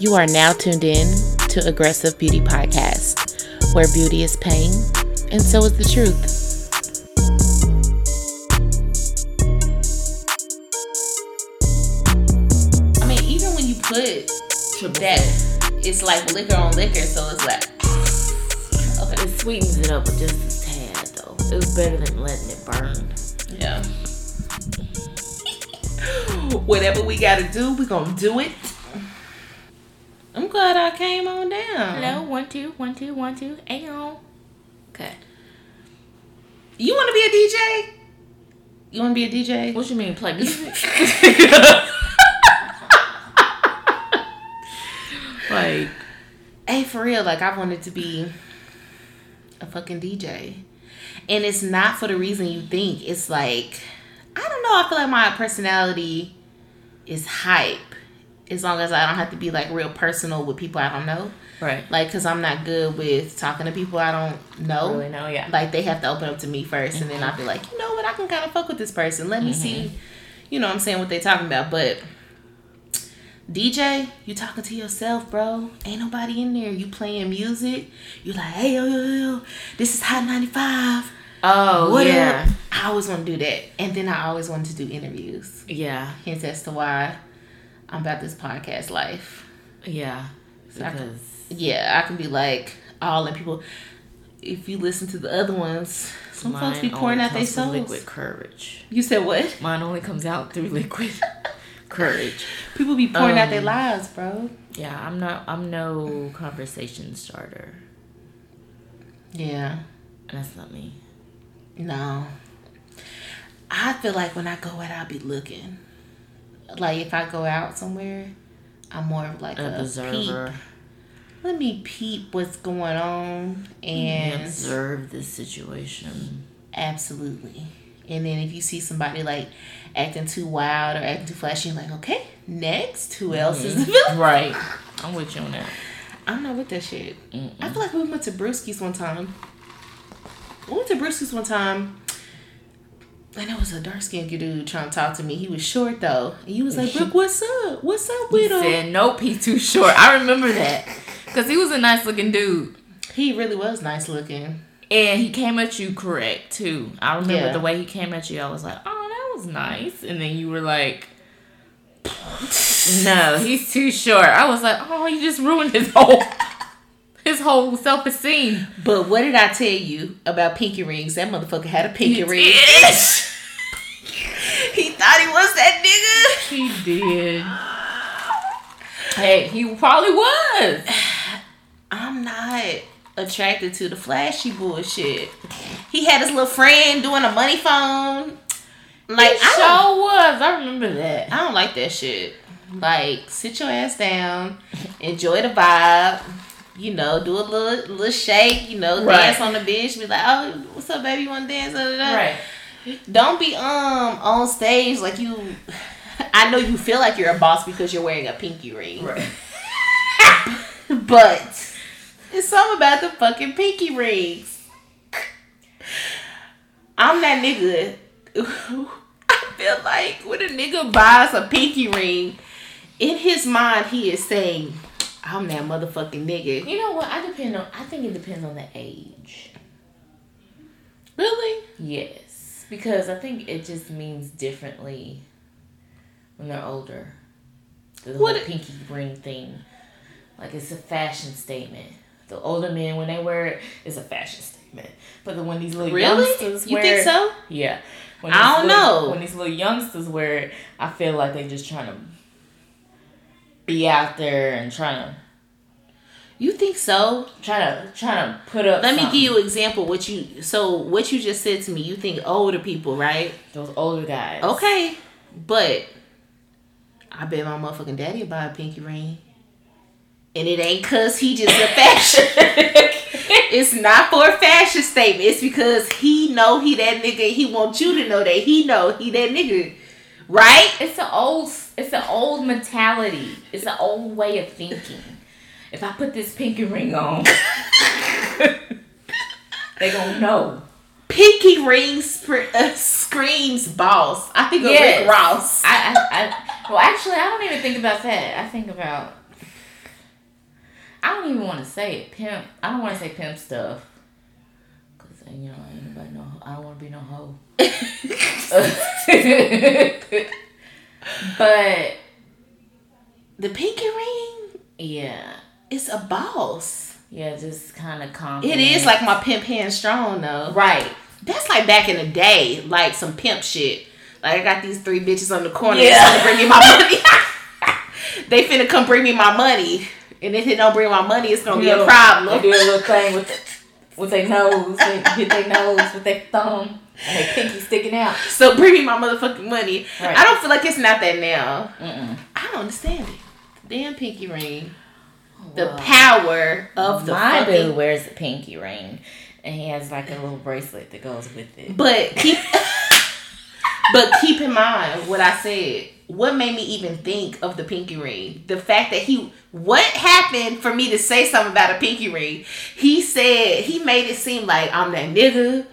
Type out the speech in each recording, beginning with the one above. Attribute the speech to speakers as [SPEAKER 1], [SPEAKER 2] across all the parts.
[SPEAKER 1] You are now tuned in to Aggressive Beauty Podcast, where beauty is pain and so is the truth. I mean, even when you put that, it's like liquor on liquor, so it's like.
[SPEAKER 2] Okay. It sweetens it up just a tad, though. It's better than letting it burn.
[SPEAKER 1] Yeah. Whatever we gotta do, we gonna do it. Glad I came on down.
[SPEAKER 2] Hello, one, two, one, two, one, two. Ayo. Okay.
[SPEAKER 1] You wanna be a DJ? You wanna be a DJ?
[SPEAKER 2] What you mean, play music? like,
[SPEAKER 1] hey, for real, like I wanted to be a fucking DJ. And it's not for the reason you think. It's like, I don't know, I feel like my personality is hype. As long as I don't have to be like real personal with people I don't know.
[SPEAKER 2] right.
[SPEAKER 1] Like, cause I'm not good with talking to people I don't know.
[SPEAKER 2] Really know, yeah.
[SPEAKER 1] Like they have to open up to me 1st and then I'll be mm-hmm. like, you know what, I can kind of fuck with this person. Let me see, mm-hmm. you know what I'm saying, what they talking about. But DJ, you talking to yourself, bro. Ain't nobody in there. You playing music. You like, hey, yo, yo, yo, this is Hot 95.
[SPEAKER 2] Oh,
[SPEAKER 1] What
[SPEAKER 2] yeah.
[SPEAKER 1] up? I always want to do that. And then I always wanted to do interviews.
[SPEAKER 2] Yeah.
[SPEAKER 1] Hence as to why about this podcast life.
[SPEAKER 2] Yeah.
[SPEAKER 1] So I can-
[SPEAKER 2] Because,
[SPEAKER 1] Yeah, I can be like, all in people. If you listen to the other ones, some folks be pouring out their souls.
[SPEAKER 2] liquid courage.
[SPEAKER 1] You said what?
[SPEAKER 2] Mine only comes out through liquid courage.
[SPEAKER 1] People be pouring out their
[SPEAKER 2] Um,
[SPEAKER 1] lives, bro.
[SPEAKER 2] Yeah, I'm not, I'm no conversation starter.
[SPEAKER 1] Yeah.
[SPEAKER 2] That's not me.
[SPEAKER 1] No. I feel like when I go out, I'll be looking. Like if I go out somewhere, I'm more of like
[SPEAKER 2] An
[SPEAKER 1] a
[SPEAKER 2] observer.
[SPEAKER 1] peep. Let me peep what's going on
[SPEAKER 2] And observe this situation.
[SPEAKER 1] absolutely. And then if you see somebody like acting too wild or acting too flashy, you're like, okay, next, who else is mm-hmm. the villain?
[SPEAKER 2] Right. I'm with you on that.
[SPEAKER 1] I'm not with that shit.
[SPEAKER 2] Mm-mm.
[SPEAKER 1] I feel like we went to Brewski's one time. We went to Brewski's one time. And it was a dark skinned dude trying to talk to me. He was short though. And he was like, Brooke, what's up? What's up with him?
[SPEAKER 2] said, nope, he's too short. I remember that. Because he was a nice looking dude.
[SPEAKER 1] He really was nice looking.
[SPEAKER 2] And he came at you correct, too. I remember
[SPEAKER 1] Yeah.
[SPEAKER 2] the way he came at you. I was like, oh, that was nice. And then you were like, no, he's too short. I was like, oh, you just ruined his whole. His whole self esteem.
[SPEAKER 1] But what did I tell you about pinky rings? That motherfucker had a pinky ring. he thought he was that nigga.
[SPEAKER 2] He did. Hey, he probably was.
[SPEAKER 1] I'm not attracted to the flashy bullshit. He had his little friend doing a money phone. Like
[SPEAKER 2] He
[SPEAKER 1] I
[SPEAKER 2] sure was. I remember that.
[SPEAKER 1] I don't like that shit. Like sit your ass down, enjoy the vibe. You know, do a little little shake. You know,
[SPEAKER 2] Right.
[SPEAKER 1] dance on the bench. Be like, oh, what's up, baby? You want to dance? Da, da, da.
[SPEAKER 2] Right.
[SPEAKER 1] Don't be um on stage like you. I know you feel like you're a boss because you're wearing a pinky ring.
[SPEAKER 2] Right.
[SPEAKER 1] But it's something about the fucking pinky rings. I'm that nigga. I feel like when a nigga buys a pinky ring, in his mind he is saying, I'm that motherfucking nigga.
[SPEAKER 2] You know what? I depend on. I think it depends on the age.
[SPEAKER 1] Really?
[SPEAKER 2] Yes, because I think it just means differently when they're older. The
[SPEAKER 1] What
[SPEAKER 2] whole
[SPEAKER 1] it-
[SPEAKER 2] pinky ring thing, like it's a fashion statement. The older men when they wear it, it's a fashion statement. But the, when these little
[SPEAKER 1] Really?
[SPEAKER 2] youngsters
[SPEAKER 1] You
[SPEAKER 2] wear
[SPEAKER 1] you
[SPEAKER 2] think
[SPEAKER 1] so?
[SPEAKER 2] yeah.
[SPEAKER 1] I don't
[SPEAKER 2] little-
[SPEAKER 1] know.
[SPEAKER 2] When these little youngsters wear it, I feel like they're just trying to be out there and trying to
[SPEAKER 1] You think so?
[SPEAKER 2] trying to trying to put up.
[SPEAKER 1] Let me give you an example. What you so what you just said to me. You think older people, right?
[SPEAKER 2] those older guys.
[SPEAKER 1] Okay, but I bet my motherfucking daddy buy a pinky ring, and it ain't cause he just a fashion. it's not for a fashion statement. It's because he know he that nigga. He want you to know that he know he that nigga, right?
[SPEAKER 2] It's an old, it's an old mentality. It's an old way of thinking. If I put this pinky ring on, they gonna know.
[SPEAKER 1] Pinky ring sp- uh, screams boss. I think of
[SPEAKER 2] Yes.
[SPEAKER 1] Rick Ross.
[SPEAKER 2] I, I, I, well, actually, I don't even think about that. I think about I don't even want to say it. Pimp. I don't want to say pimp stuff. Cause you know, know. I don't want to be no hoe. But
[SPEAKER 1] the pinky ring,
[SPEAKER 2] yeah,
[SPEAKER 1] it's a boss.
[SPEAKER 2] Yeah, just kind of calm.
[SPEAKER 1] It is like my pimp hand strong though.
[SPEAKER 2] Right.
[SPEAKER 1] That's like back in the day, like some pimp shit. Like I got these three bitches on the corner
[SPEAKER 2] Yeah.
[SPEAKER 1] to bring me my money. they finna come bring me my money. And if they don't bring my money, it's gonna be a problem.
[SPEAKER 2] They do a little thing with the, with their nose. They hit their nose with their thumb and their pinky sticking out.
[SPEAKER 1] So bring me my motherfucking money.
[SPEAKER 2] Right.
[SPEAKER 1] I don't feel like it's not that now.
[SPEAKER 2] Mm-mm.
[SPEAKER 1] I don't understand it. Damn pinky ring. Oh, the
[SPEAKER 2] Well,
[SPEAKER 1] power of the
[SPEAKER 2] my
[SPEAKER 1] fucking
[SPEAKER 2] dude wears a pinky ring, and he has like a little bracelet that goes with it.
[SPEAKER 1] But keep But keep in mind what I said. What made me even think of the pinky ring? The fact that he what happened for me to say something about a pinky ring? He said he made it seem like I'm that nigga.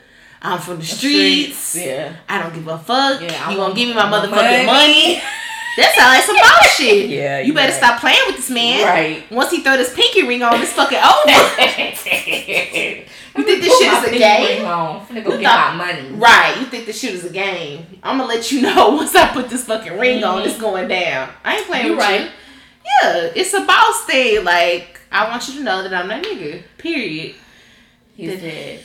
[SPEAKER 1] I'm from the streets.
[SPEAKER 2] yeah.
[SPEAKER 1] I don't give a fuck.
[SPEAKER 2] Yeah,
[SPEAKER 1] you gonna give me my motherfucking
[SPEAKER 2] money.
[SPEAKER 1] money. That sounds like some bullshit.
[SPEAKER 2] Yeah,
[SPEAKER 1] You
[SPEAKER 2] you
[SPEAKER 1] better
[SPEAKER 2] right.
[SPEAKER 1] stop playing with this man.
[SPEAKER 2] Right.
[SPEAKER 1] Once he throw this pinky ring on, it's fucking over. You think this shit is a game?
[SPEAKER 2] I'm finna go
[SPEAKER 1] You
[SPEAKER 2] get
[SPEAKER 1] thought-
[SPEAKER 2] my money.
[SPEAKER 1] Right, you think this shit is a game. I'm gonna let you know once I put this fucking ring on, it's mm-hmm. going down. I ain't playing
[SPEAKER 2] You
[SPEAKER 1] with
[SPEAKER 2] right.
[SPEAKER 1] you. Yeah, it's a boss thing. Like, I want you to know that I'm that nigga. Period.
[SPEAKER 2] He
[SPEAKER 1] Did-
[SPEAKER 2] said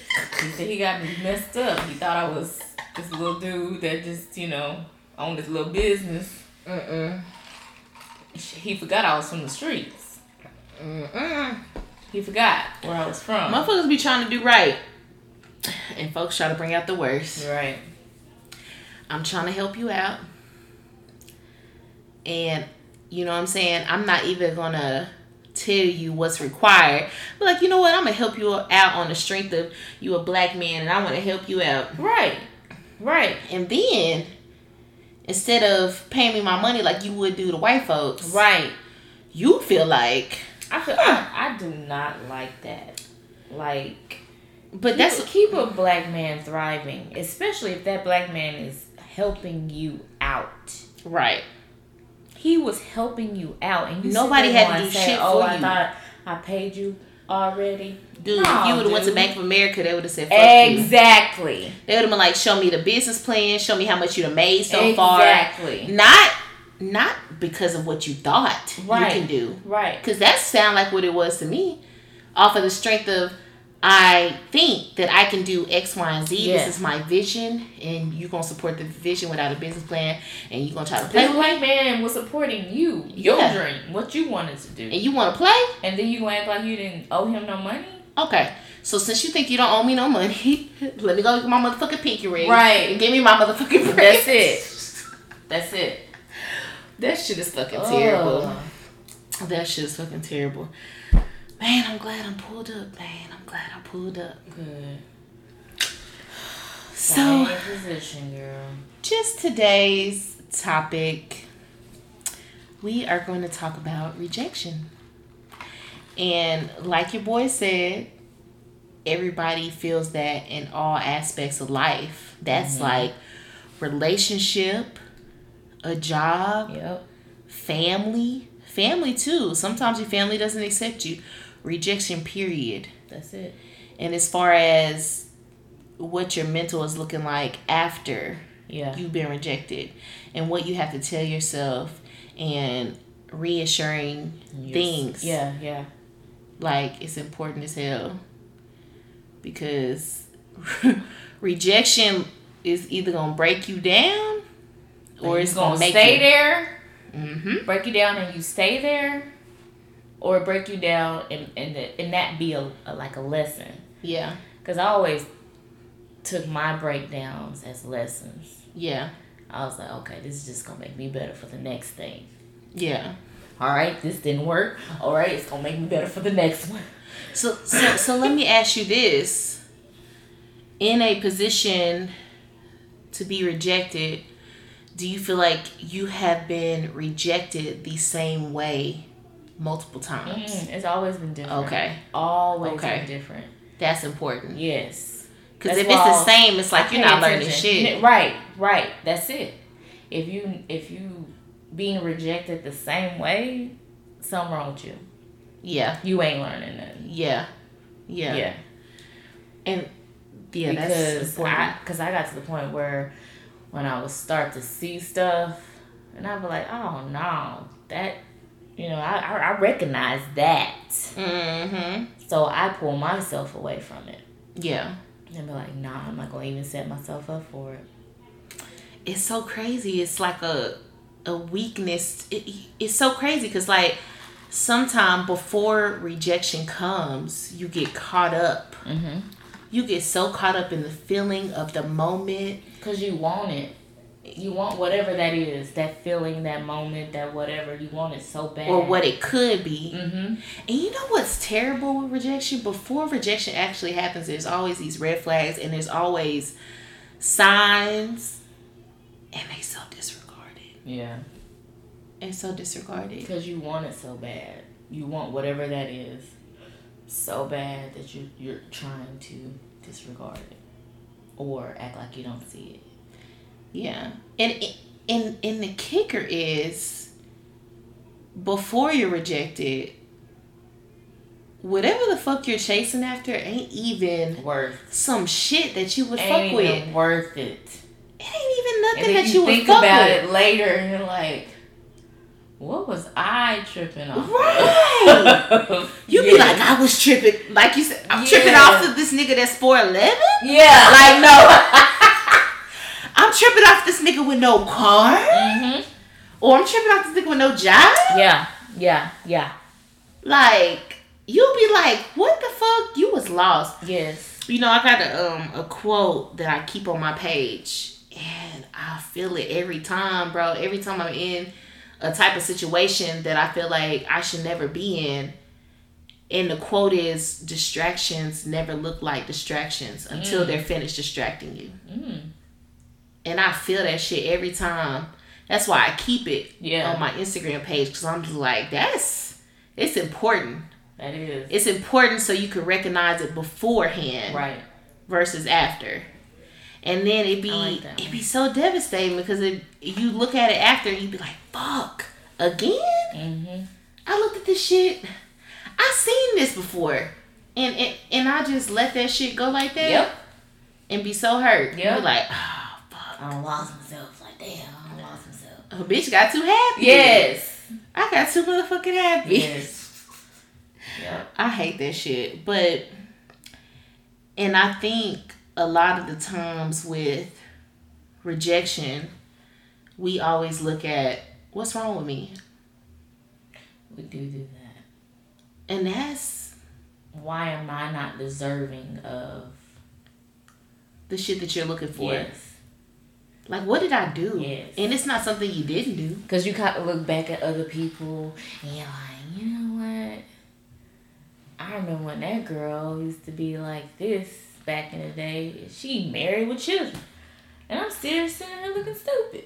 [SPEAKER 2] he said he got me messed up. He thought I was this little dude that just, you know, owned this little business.
[SPEAKER 1] Mm-mm.
[SPEAKER 2] He forgot I was from the streets.
[SPEAKER 1] Mm-mm.
[SPEAKER 2] He forgot where I was from.
[SPEAKER 1] Motherfuckers be trying to do right. And folks try to bring out the worst.
[SPEAKER 2] Right.
[SPEAKER 1] I'm trying to help you out. And you know what I'm saying? I'm not even gonna tell you what's required. But like, you know what? I'm gonna help you out on the strength of you a black man and I wanna help you out.
[SPEAKER 2] Right. Right.
[SPEAKER 1] And then instead of paying me my money like you would do to white folks,
[SPEAKER 2] Right.
[SPEAKER 1] you feel like
[SPEAKER 2] I feel I, I do not like that. Like
[SPEAKER 1] but
[SPEAKER 2] that's
[SPEAKER 1] that's
[SPEAKER 2] keep a black man thriving, especially if that black man is helping you out.
[SPEAKER 1] right.
[SPEAKER 2] He was helping you out, and you
[SPEAKER 1] Nobody had to do
[SPEAKER 2] say,
[SPEAKER 1] shit
[SPEAKER 2] "Oh,
[SPEAKER 1] for
[SPEAKER 2] I
[SPEAKER 1] you."
[SPEAKER 2] thought I paid you already."
[SPEAKER 1] Dude,
[SPEAKER 2] No,
[SPEAKER 1] if you would have went to. Bank of America, they would have said fuck you.
[SPEAKER 2] Exactly.
[SPEAKER 1] They would have been like, show me the business plan, show me how much you have made so far.
[SPEAKER 2] exactly.
[SPEAKER 1] Not not because of what you thought
[SPEAKER 2] Right.
[SPEAKER 1] you can do.
[SPEAKER 2] Right.
[SPEAKER 1] Because that sound like what it was to me. Off of the strength of I think that I can do X, Y, and Z.
[SPEAKER 2] Yeah.
[SPEAKER 1] This is my vision, and you're gonna support the vision without a business plan, and you're gonna try to play with
[SPEAKER 2] white man was supporting you, your
[SPEAKER 1] Yeah.
[SPEAKER 2] dream, what you wanted to do,
[SPEAKER 1] and you want to play.
[SPEAKER 2] and then you gonna act like you didn't owe him no money.
[SPEAKER 1] Okay, so since you think you don't owe me no money, let me go get my motherfucking pinky ring,
[SPEAKER 2] Right.
[SPEAKER 1] And give me my motherfucking ring.
[SPEAKER 2] That's it. That's it.
[SPEAKER 1] That shit is fucking oh.
[SPEAKER 2] terrible.
[SPEAKER 1] That shit is fucking terrible. Man, I'm glad I'm pulled up. Man, I'm glad I pulled up.
[SPEAKER 2] Good.
[SPEAKER 1] So,
[SPEAKER 2] position, girl.
[SPEAKER 1] just today's topic, we are going to talk about rejection. And like your boy said, everybody feels that in all aspects of life. That's mm-hmm. like relationship, a job,
[SPEAKER 2] Yep.
[SPEAKER 1] family, family too. Sometimes your family doesn't accept you. Rejection, period.
[SPEAKER 2] That's it.
[SPEAKER 1] And as far as what your mental is looking like after
[SPEAKER 2] Yeah.
[SPEAKER 1] you've been rejected and what you have to tell yourself and reassuring
[SPEAKER 2] Yes.
[SPEAKER 1] things
[SPEAKER 2] Yeah. Yeah.
[SPEAKER 1] like it's important as hell because rejection is either gonna break you down or it's gonna,
[SPEAKER 2] gonna
[SPEAKER 1] make
[SPEAKER 2] stay
[SPEAKER 1] you
[SPEAKER 2] there,
[SPEAKER 1] Mm-hmm.
[SPEAKER 2] break you down, and you stay there, or break you down and and, the, and that be a, a like a lesson.
[SPEAKER 1] Yeah,
[SPEAKER 2] Cause I always took my breakdowns as lessons.
[SPEAKER 1] yeah,
[SPEAKER 2] I was like, okay, this is just gonna make me better for the next thing.
[SPEAKER 1] yeah.
[SPEAKER 2] All right, this didn't work. All right, it's gonna make me better for the next one.
[SPEAKER 1] So, so, so let me ask you this: in a position to be rejected, do you feel like you have been rejected the same way multiple times?
[SPEAKER 2] Mm, it's always been different.
[SPEAKER 1] Okay,
[SPEAKER 2] Always
[SPEAKER 1] Okay.
[SPEAKER 2] been different.
[SPEAKER 1] that's important.
[SPEAKER 2] Yes.
[SPEAKER 1] Because if it's the same, it's like
[SPEAKER 2] I
[SPEAKER 1] you're not learning shit.
[SPEAKER 2] Right, right. That's it. If you if you being rejected the same way, something wrong with you.
[SPEAKER 1] Yeah.
[SPEAKER 2] You ain't learning nothing.
[SPEAKER 1] Yeah. Yeah.
[SPEAKER 2] Yeah.
[SPEAKER 1] And yeah, that's
[SPEAKER 2] because. I because I got to the point where when I would start to see stuff, and I'd be like, oh no, that you know, I I, I recognize that,
[SPEAKER 1] mm-hmm.
[SPEAKER 2] so I pull myself away from it
[SPEAKER 1] Yeah.
[SPEAKER 2] and be like, nah, I'm not gonna even set myself up for it.
[SPEAKER 1] It's so crazy. It's like a a weakness. It, it's so crazy because like sometime before rejection comes, you get caught up.
[SPEAKER 2] Mm-hmm.
[SPEAKER 1] You get so caught up in the feeling of the moment.
[SPEAKER 2] Cause you want it. You want whatever that is, that feeling, that moment, that whatever. You want it so bad.
[SPEAKER 1] Or what it could be.
[SPEAKER 2] Mm-hmm.
[SPEAKER 1] And you know what's terrible with rejection? Before rejection actually happens, there's always these red flags and there's always signs and they so disregarded.
[SPEAKER 2] Yeah.
[SPEAKER 1] And so disregarded.
[SPEAKER 2] Because you want it so bad. You want whatever that is so bad that you you're trying to disregard it or act like you don't see it.
[SPEAKER 1] Yeah. And and and the kicker is before you're rejected, whatever the fuck you're chasing after ain't even
[SPEAKER 2] Worth.
[SPEAKER 1] some shit that you would
[SPEAKER 2] Ain't
[SPEAKER 1] fuck with.
[SPEAKER 2] worth it.
[SPEAKER 1] It ain't even nothing that
[SPEAKER 2] you,
[SPEAKER 1] you, would
[SPEAKER 2] think about
[SPEAKER 1] with.
[SPEAKER 2] it later and you're like, what was I tripping off?
[SPEAKER 1] Right. You be like, I was tripping, like you said, I'm tripping off of this nigga that's 4'11?
[SPEAKER 2] Yeah.
[SPEAKER 1] Like, no. I'm tripping off this nigga with no car?
[SPEAKER 2] Mm-hmm.
[SPEAKER 1] Or I'm tripping off this nigga with no job?
[SPEAKER 2] Yeah. Yeah. Yeah.
[SPEAKER 1] Like, you'll be like, what the fuck? You was lost.
[SPEAKER 2] Yes.
[SPEAKER 1] You know, I got a, um, a quote that I keep on my page, and I feel it every time, bro. Every time I'm in a type of situation that I feel like I should never be in. And the quote is distractions never look like distractions until
[SPEAKER 2] Mm.
[SPEAKER 1] they're finished distracting you.
[SPEAKER 2] Mm.
[SPEAKER 1] And I feel that shit every time. That's why I keep it
[SPEAKER 2] Yeah.
[SPEAKER 1] on my Instagram page because I'm just like, that's it's important.
[SPEAKER 2] That is.
[SPEAKER 1] It's important so you can recognize it beforehand
[SPEAKER 2] Right.
[SPEAKER 1] versus after. And then it be
[SPEAKER 2] like
[SPEAKER 1] it be so devastating because it, you look at it after and you be like, fuck, again?
[SPEAKER 2] Mm-hmm.
[SPEAKER 1] I looked at this shit. I seen this before. And, and and I just let that shit go like that
[SPEAKER 2] Yep.
[SPEAKER 1] and be so hurt. Be like, oh.
[SPEAKER 2] I done lost myself. Like, damn, I done lost myself.
[SPEAKER 1] A bitch got too happy.
[SPEAKER 2] Yes.
[SPEAKER 1] I got too motherfucking happy.
[SPEAKER 2] Yes. Yep.
[SPEAKER 1] I hate that shit. But and I think a lot of the times with rejection, we always look at what's wrong with me.
[SPEAKER 2] We do do that.
[SPEAKER 1] And that's
[SPEAKER 2] Why am I not deserving of?
[SPEAKER 1] the shit that you're looking for.
[SPEAKER 2] Yes.
[SPEAKER 1] Like what did I do?
[SPEAKER 2] Yes.
[SPEAKER 1] And it's not something you didn't do.
[SPEAKER 2] Because you kind of look back at other people and you're like, you know what? I remember when that girl used to be like this back in the day. She married with children. And I'm still sitting here looking stupid.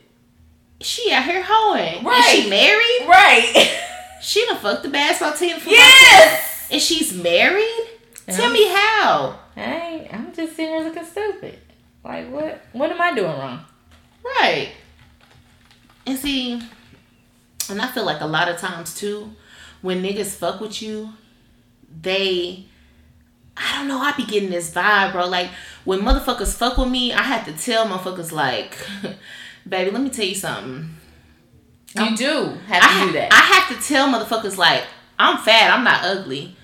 [SPEAKER 1] She out here hoeing. And
[SPEAKER 2] Right.
[SPEAKER 1] she married?
[SPEAKER 2] Right.
[SPEAKER 1] She done fucked the basketball team for
[SPEAKER 2] yes.
[SPEAKER 1] And she's married? Tell
[SPEAKER 2] Uh-huh.
[SPEAKER 1] me how.
[SPEAKER 2] I ain't, I'm just sitting here looking stupid. Like, what? What am I doing wrong?
[SPEAKER 1] Right. And see, and I feel like a lot of times too, when niggas fuck with you, they I don't know, I be getting this vibe, bro. Like when motherfuckers fuck with me, I have to tell motherfuckers like, baby, let me tell you something.
[SPEAKER 2] You do have to
[SPEAKER 1] ha-
[SPEAKER 2] do that.
[SPEAKER 1] I have to tell motherfuckers like, I'm fat, I'm not ugly.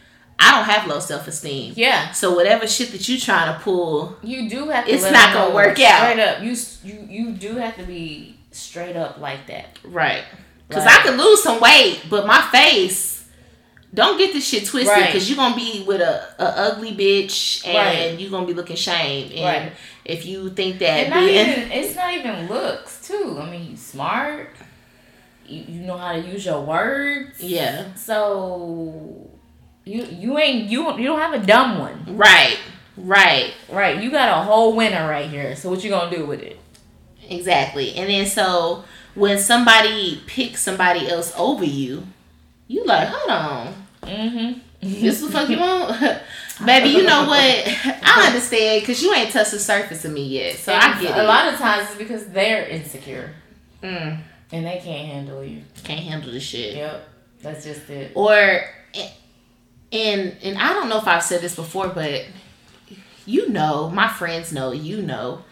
[SPEAKER 1] I don't have low self esteem.
[SPEAKER 2] yeah.
[SPEAKER 1] So whatever shit that you trying to pull,
[SPEAKER 2] You do have to.
[SPEAKER 1] It's not gonna work out.
[SPEAKER 2] Straight up, you you you do have to be straight up like that.
[SPEAKER 1] Right. Because
[SPEAKER 2] Right.
[SPEAKER 1] I could lose some weight, but my face, don't get this shit twisted
[SPEAKER 2] Right.
[SPEAKER 1] because you're going to be with a, a ugly bitch and
[SPEAKER 2] Right.
[SPEAKER 1] you're going to be looking shame. And
[SPEAKER 2] Right.
[SPEAKER 1] if you think that
[SPEAKER 2] not even it's not even looks too. I mean, you smart. You you know how to use your words.
[SPEAKER 1] yeah,
[SPEAKER 2] So you you ain't you you don't have a dumb one.
[SPEAKER 1] right, right,
[SPEAKER 2] Right. You got a whole winner right here. So what you gonna do with it?
[SPEAKER 1] exactly. And then so when somebody picks somebody else over you, you like, hold on,
[SPEAKER 2] Mm-hmm.
[SPEAKER 1] this what the fuck you want? Baby, you know what? I understand because you ain't touched the surface of me yet. So I get
[SPEAKER 2] a
[SPEAKER 1] it.
[SPEAKER 2] lot of times it's because they're insecure
[SPEAKER 1] Mm,
[SPEAKER 2] and they can't handle you.
[SPEAKER 1] can't handle the shit.
[SPEAKER 2] Yep. That's just it.
[SPEAKER 1] or And and I don't know if I've said this before, but you know, my friends know, you know,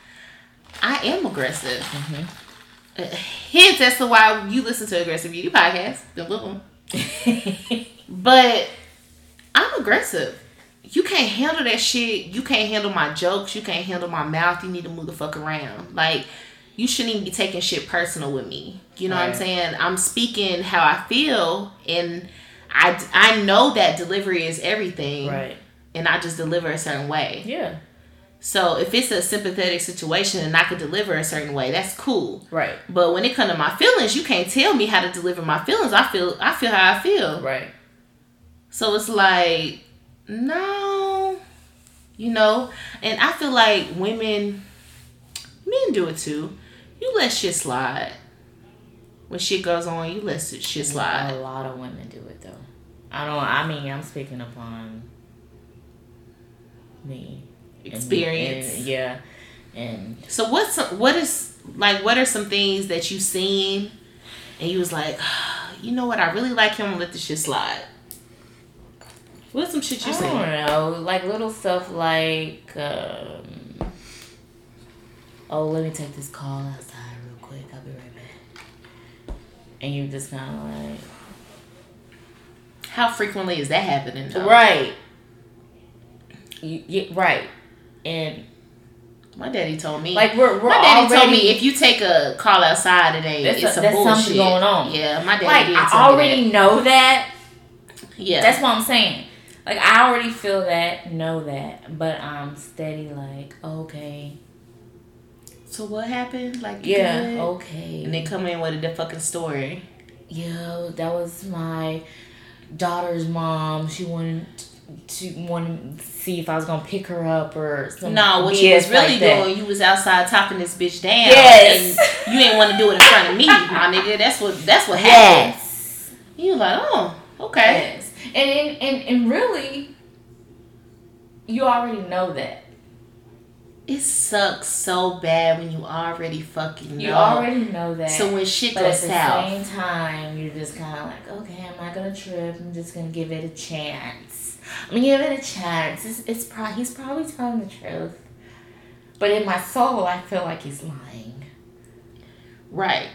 [SPEAKER 1] I am aggressive. Mm-hmm. Uh, hence, that's the why you listen to Aggressive Beauty Podcast. Boom, boom. but I'm aggressive. You can't handle that shit. You can't handle my jokes. You can't handle my mouth. You need to move the fuck around. Like, you shouldn't even be taking shit personal with me. You know right. what I'm saying? I'm speaking how I feel, and I I know that delivery is everything.
[SPEAKER 2] Right.
[SPEAKER 1] And I just deliver a certain way.
[SPEAKER 2] Yeah.
[SPEAKER 1] So if it's a sympathetic situation and I could deliver a certain way, that's cool.
[SPEAKER 2] Right.
[SPEAKER 1] But when it comes to my feelings, you can't tell me how to deliver my feelings. I feel I feel how I feel.
[SPEAKER 2] Right.
[SPEAKER 1] So it's like, no, you know, and I feel like women, men do it too. You let shit slide. When shit goes on, you let shit slide.
[SPEAKER 2] A lot of women do it though. I don't. I mean, I'm speaking upon me
[SPEAKER 1] experience.
[SPEAKER 2] And, and, yeah. And
[SPEAKER 1] so what's what is like what are some things that you seen and you was like, oh, you know what, I really like him, let this shit slide. What's some shit you seen?
[SPEAKER 2] I don't know, like little stuff like, um, oh, let me take this call outside real quick. I'll be right back. And you just kind of like.
[SPEAKER 1] How frequently is that happening? Though?
[SPEAKER 2] Right. You, you, right and
[SPEAKER 1] my daddy told me.
[SPEAKER 2] Like we're, we're
[SPEAKER 1] my daddy already, told me if you take a call outside today, it's a, some bullshit. something
[SPEAKER 2] going on.
[SPEAKER 1] Yeah, my daddy.
[SPEAKER 2] Like
[SPEAKER 1] did
[SPEAKER 2] I already that. know that.
[SPEAKER 1] Yeah,
[SPEAKER 2] that's what I'm saying. Like I already feel that, know that, but I'm steady. Like okay.
[SPEAKER 1] So what happened? Like
[SPEAKER 2] yeah, good? okay.
[SPEAKER 1] And they come in with a fucking story.
[SPEAKER 2] Yo, that was my daughter's mom. She wanted to want to see if I was gonna pick her up or something.
[SPEAKER 1] No, what you was really like doing, you was outside talking this bitch down.
[SPEAKER 2] Yes.
[SPEAKER 1] And you ain't want to do it in front of me, my nigga. That's what that's what happened. Yes. You like, oh, okay.
[SPEAKER 2] Yes. And and and, and really, you already know that.
[SPEAKER 1] It sucks so bad when you already fucking know.
[SPEAKER 2] You already know that.
[SPEAKER 1] So when shit
[SPEAKER 2] but
[SPEAKER 1] goes
[SPEAKER 2] at
[SPEAKER 1] south,
[SPEAKER 2] the same time, you're just kind of like, okay, I'm not gonna trip. I'm just gonna give it a chance I'm gonna give it a chance. It's, it's pro- he's probably telling the truth, but in my soul, I feel like he's lying.
[SPEAKER 1] Right.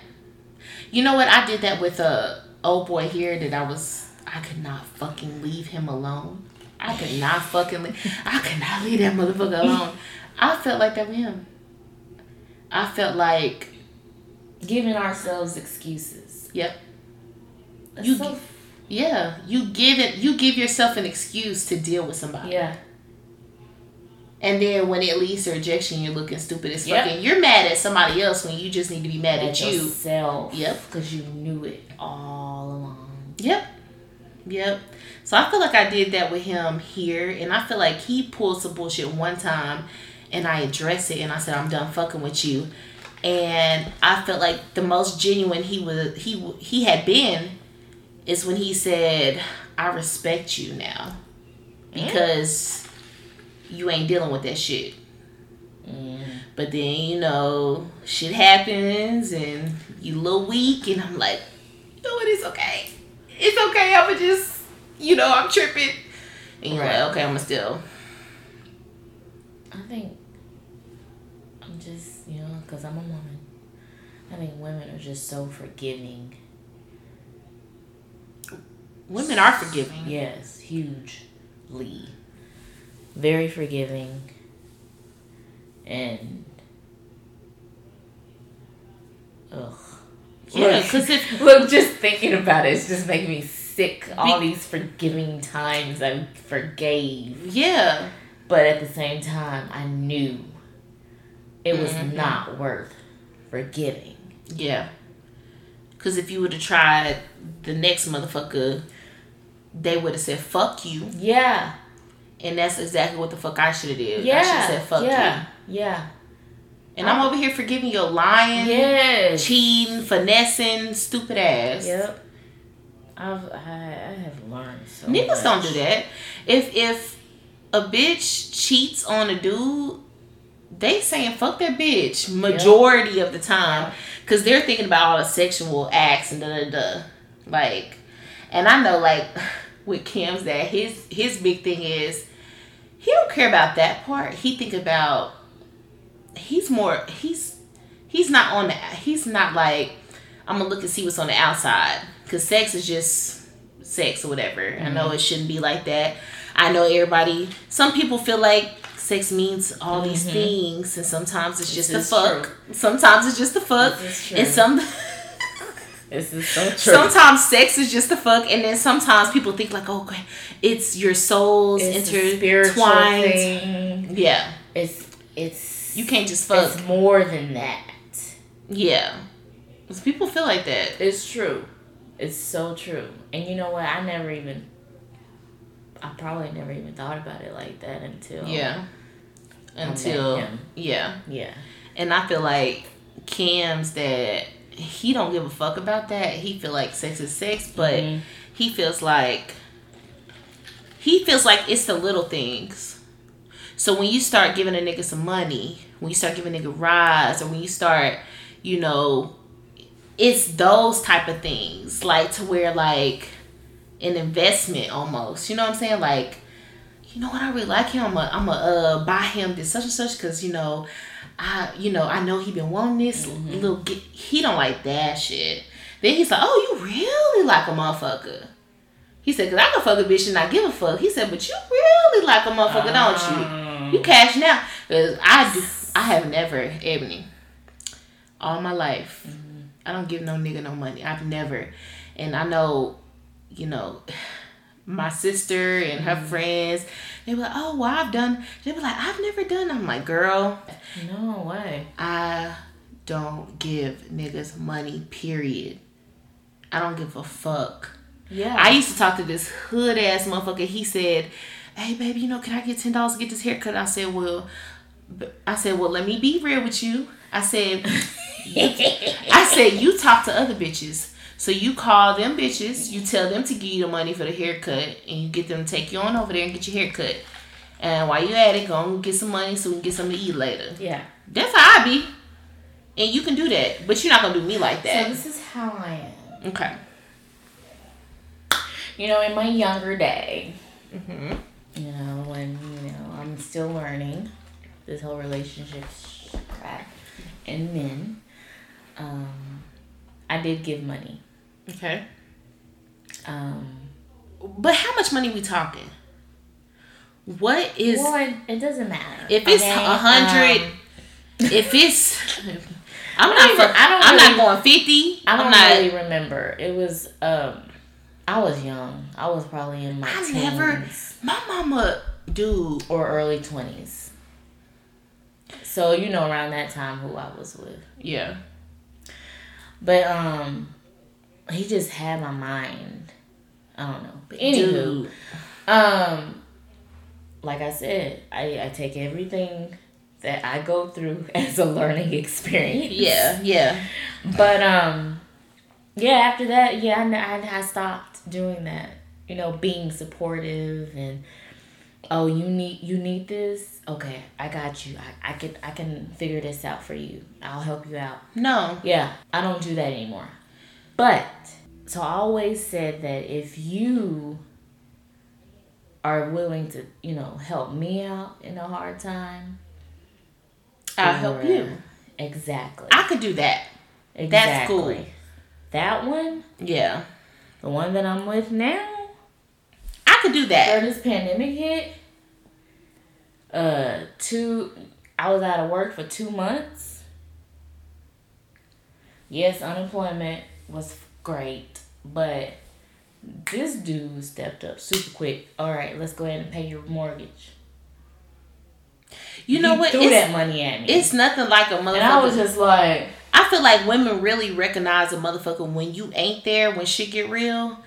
[SPEAKER 1] You know what? I did that with a old boy here that I was. I could not fucking leave him alone. I could not fucking leave. I could not leave that motherfucker alone. I felt like that with him. I felt like
[SPEAKER 2] giving ourselves excuses.
[SPEAKER 1] Yep.
[SPEAKER 2] That's you so
[SPEAKER 1] yeah, you give it. You give yourself an excuse to deal with somebody.
[SPEAKER 2] Yeah.
[SPEAKER 1] And then when it leads to rejection, you're looking stupid as yep. fucking. You're mad at somebody else when you just need to be mad at,
[SPEAKER 2] at
[SPEAKER 1] you.
[SPEAKER 2] Yourself.
[SPEAKER 1] Yep.
[SPEAKER 2] Because you knew it all along.
[SPEAKER 1] Yep. Yep. So I feel like I did that with him here, and I feel like he pulled some bullshit one time, and I addressed it, and I said I'm done fucking with you, and I felt like the most genuine he was he he had been is when he said, I respect you now because mm. you ain't dealing with that shit. Mm. But then, you know, shit happens and you little weak, and I'm like, you know what? It's okay. It's okay. I'ma just, you know, I'm tripping. And you're right. like, okay, I'ma still.
[SPEAKER 2] I think I'm just, you know, because I'm a woman. I think women are just so forgiving
[SPEAKER 1] Women are forgiving.
[SPEAKER 2] Yes, hugely. Very forgiving. And ugh.
[SPEAKER 1] Yeah, because if
[SPEAKER 2] look, just thinking about it, it's just making me sick. All Be- these forgiving times I forgave.
[SPEAKER 1] Yeah,
[SPEAKER 2] but at the same time, I knew it was mm-hmm. not worth forgiving.
[SPEAKER 1] Yeah, because if you would have tried the next motherfucker they would have said fuck you.
[SPEAKER 2] Yeah.
[SPEAKER 1] And that's exactly what the fuck I should have did.
[SPEAKER 2] Yeah. I
[SPEAKER 1] should have said fuck
[SPEAKER 2] yeah. you. Yeah.
[SPEAKER 1] And I'm, I'm over here forgiving your lying,
[SPEAKER 2] yes.
[SPEAKER 1] cheating, finessing, stupid ass.
[SPEAKER 2] Yep. I've I, I have learned so
[SPEAKER 1] Niggas
[SPEAKER 2] much.
[SPEAKER 1] don't do that. If if a bitch cheats on a dude, they saying fuck that bitch majority yep. of the time because they're thinking about all the sexual acts and da da da. Like and I know, like, with Kim's that his his big thing is he don't care about that part. He think about he's more he's he's not on the he's not like I'm gonna look and see what's on the outside because sex is just sex or whatever. Mm-hmm. I know it shouldn't be like that. I know everybody. Some people feel like sex means all mm-hmm. these things, and sometimes it's just this the fuck. True. Sometimes it's just the fuck, and some. This is so true. Sometimes sex is just the fuck, and then sometimes people think like, oh, okay, it's your souls it's intertwined. Yeah,
[SPEAKER 2] it's it's
[SPEAKER 1] you can't just fuck.
[SPEAKER 2] It's more than that.
[SPEAKER 1] Yeah, because people feel like that.
[SPEAKER 2] It's true. It's so true. And you know what? I never even. I probably never even thought about it like that until.
[SPEAKER 1] Yeah. Until yeah.
[SPEAKER 2] Yeah.
[SPEAKER 1] And I feel like Cam's that he don't give a fuck about that. He feel like sex is sex, but mm-hmm. he feels like he feels like it's the little things. So when you start giving a nigga some money, when you start giving a nigga rides, or when you start, you know, it's those type of things, like to where like an investment almost. You know what I'm saying? Like, you know what I really like him. I'm I'm uh buy him this such and such because you know I, you know, I know he been wanting this mm-hmm. little. Get, he don't like that shit. Then he's like, "Oh, you really like a motherfucker." He said, "Cause I can fuck a bitch and not give a fuck." He said, "But you really like a motherfucker, don't you? You cash now." Cause I do. I have never, Ebony, all my life, mm-hmm. I don't give no nigga no money. I've never, and I know, you know my sister and her mm-hmm. friends, they were like, oh, well, I've done, they were like, I've never done. I'm like, girl.
[SPEAKER 2] No way.
[SPEAKER 1] I don't give niggas money, period. I don't give a fuck.
[SPEAKER 2] Yeah.
[SPEAKER 1] I used to talk to this hood ass motherfucker. He said, hey, baby, you know, can I get $10 to get this haircut? I said, well, I said, well, let me be real with you. I said, I said, you talk to other bitches. So you call them bitches, you tell them to give you the money for the haircut, and you get them to take you on over there and get your haircut. And while you at it, go and get some money so we can get something to eat later.
[SPEAKER 2] Yeah.
[SPEAKER 1] That's how I be. And you can do that, but you're not gonna do me like that.
[SPEAKER 2] So this is how I
[SPEAKER 1] am. Okay.
[SPEAKER 2] You know, in my younger day, mm-hmm. you know, when you know I'm still learning this whole relationship crap and men, um, I did give money.
[SPEAKER 1] Okay.
[SPEAKER 2] Um,
[SPEAKER 1] but how much money we talking? What is?
[SPEAKER 2] Well, it, it doesn't matter.
[SPEAKER 1] If it's a okay? hundred, um, if it's, I'm not. Even, I don't. I'm really, not going fifty.
[SPEAKER 2] I don't
[SPEAKER 1] I'm not,
[SPEAKER 2] really remember. It was. Um, I was young. I was probably in my. I teens, never.
[SPEAKER 1] My mama, dude,
[SPEAKER 2] or early twenties. So you know, around that time, who I was with.
[SPEAKER 1] Yeah.
[SPEAKER 2] But um, he just had my mind. I don't know. But anywho, Dude. um, like I said, I, I take everything that I go through as a learning experience.
[SPEAKER 1] Yeah, yeah.
[SPEAKER 2] But um, yeah. After that, yeah, I, I, I stopped doing that. You know, being supportive and oh, you need you need this. Okay, I got you. I, I can I can figure this out for you. I'll help you out.
[SPEAKER 1] No.
[SPEAKER 2] Yeah, I don't do that anymore. But so I always said that if you are willing to, you know, help me out in a hard time,
[SPEAKER 1] I'll help you.
[SPEAKER 2] Exactly.
[SPEAKER 1] I could do that. Exactly. That's cool.
[SPEAKER 2] That one?
[SPEAKER 1] Yeah.
[SPEAKER 2] The one that I'm with now?
[SPEAKER 1] I could do that.
[SPEAKER 2] After this pandemic hit, uh, two, I was out of work for two months. Yes, unemployment was great, but this dude stepped up super quick. All right, let's go ahead and pay your mortgage.
[SPEAKER 1] You know he what?
[SPEAKER 2] Threw it's, that money at me.
[SPEAKER 1] It's nothing like a motherfucker. And
[SPEAKER 2] I was just like,
[SPEAKER 1] I feel like women really recognize a motherfucker when you ain't there when shit get real.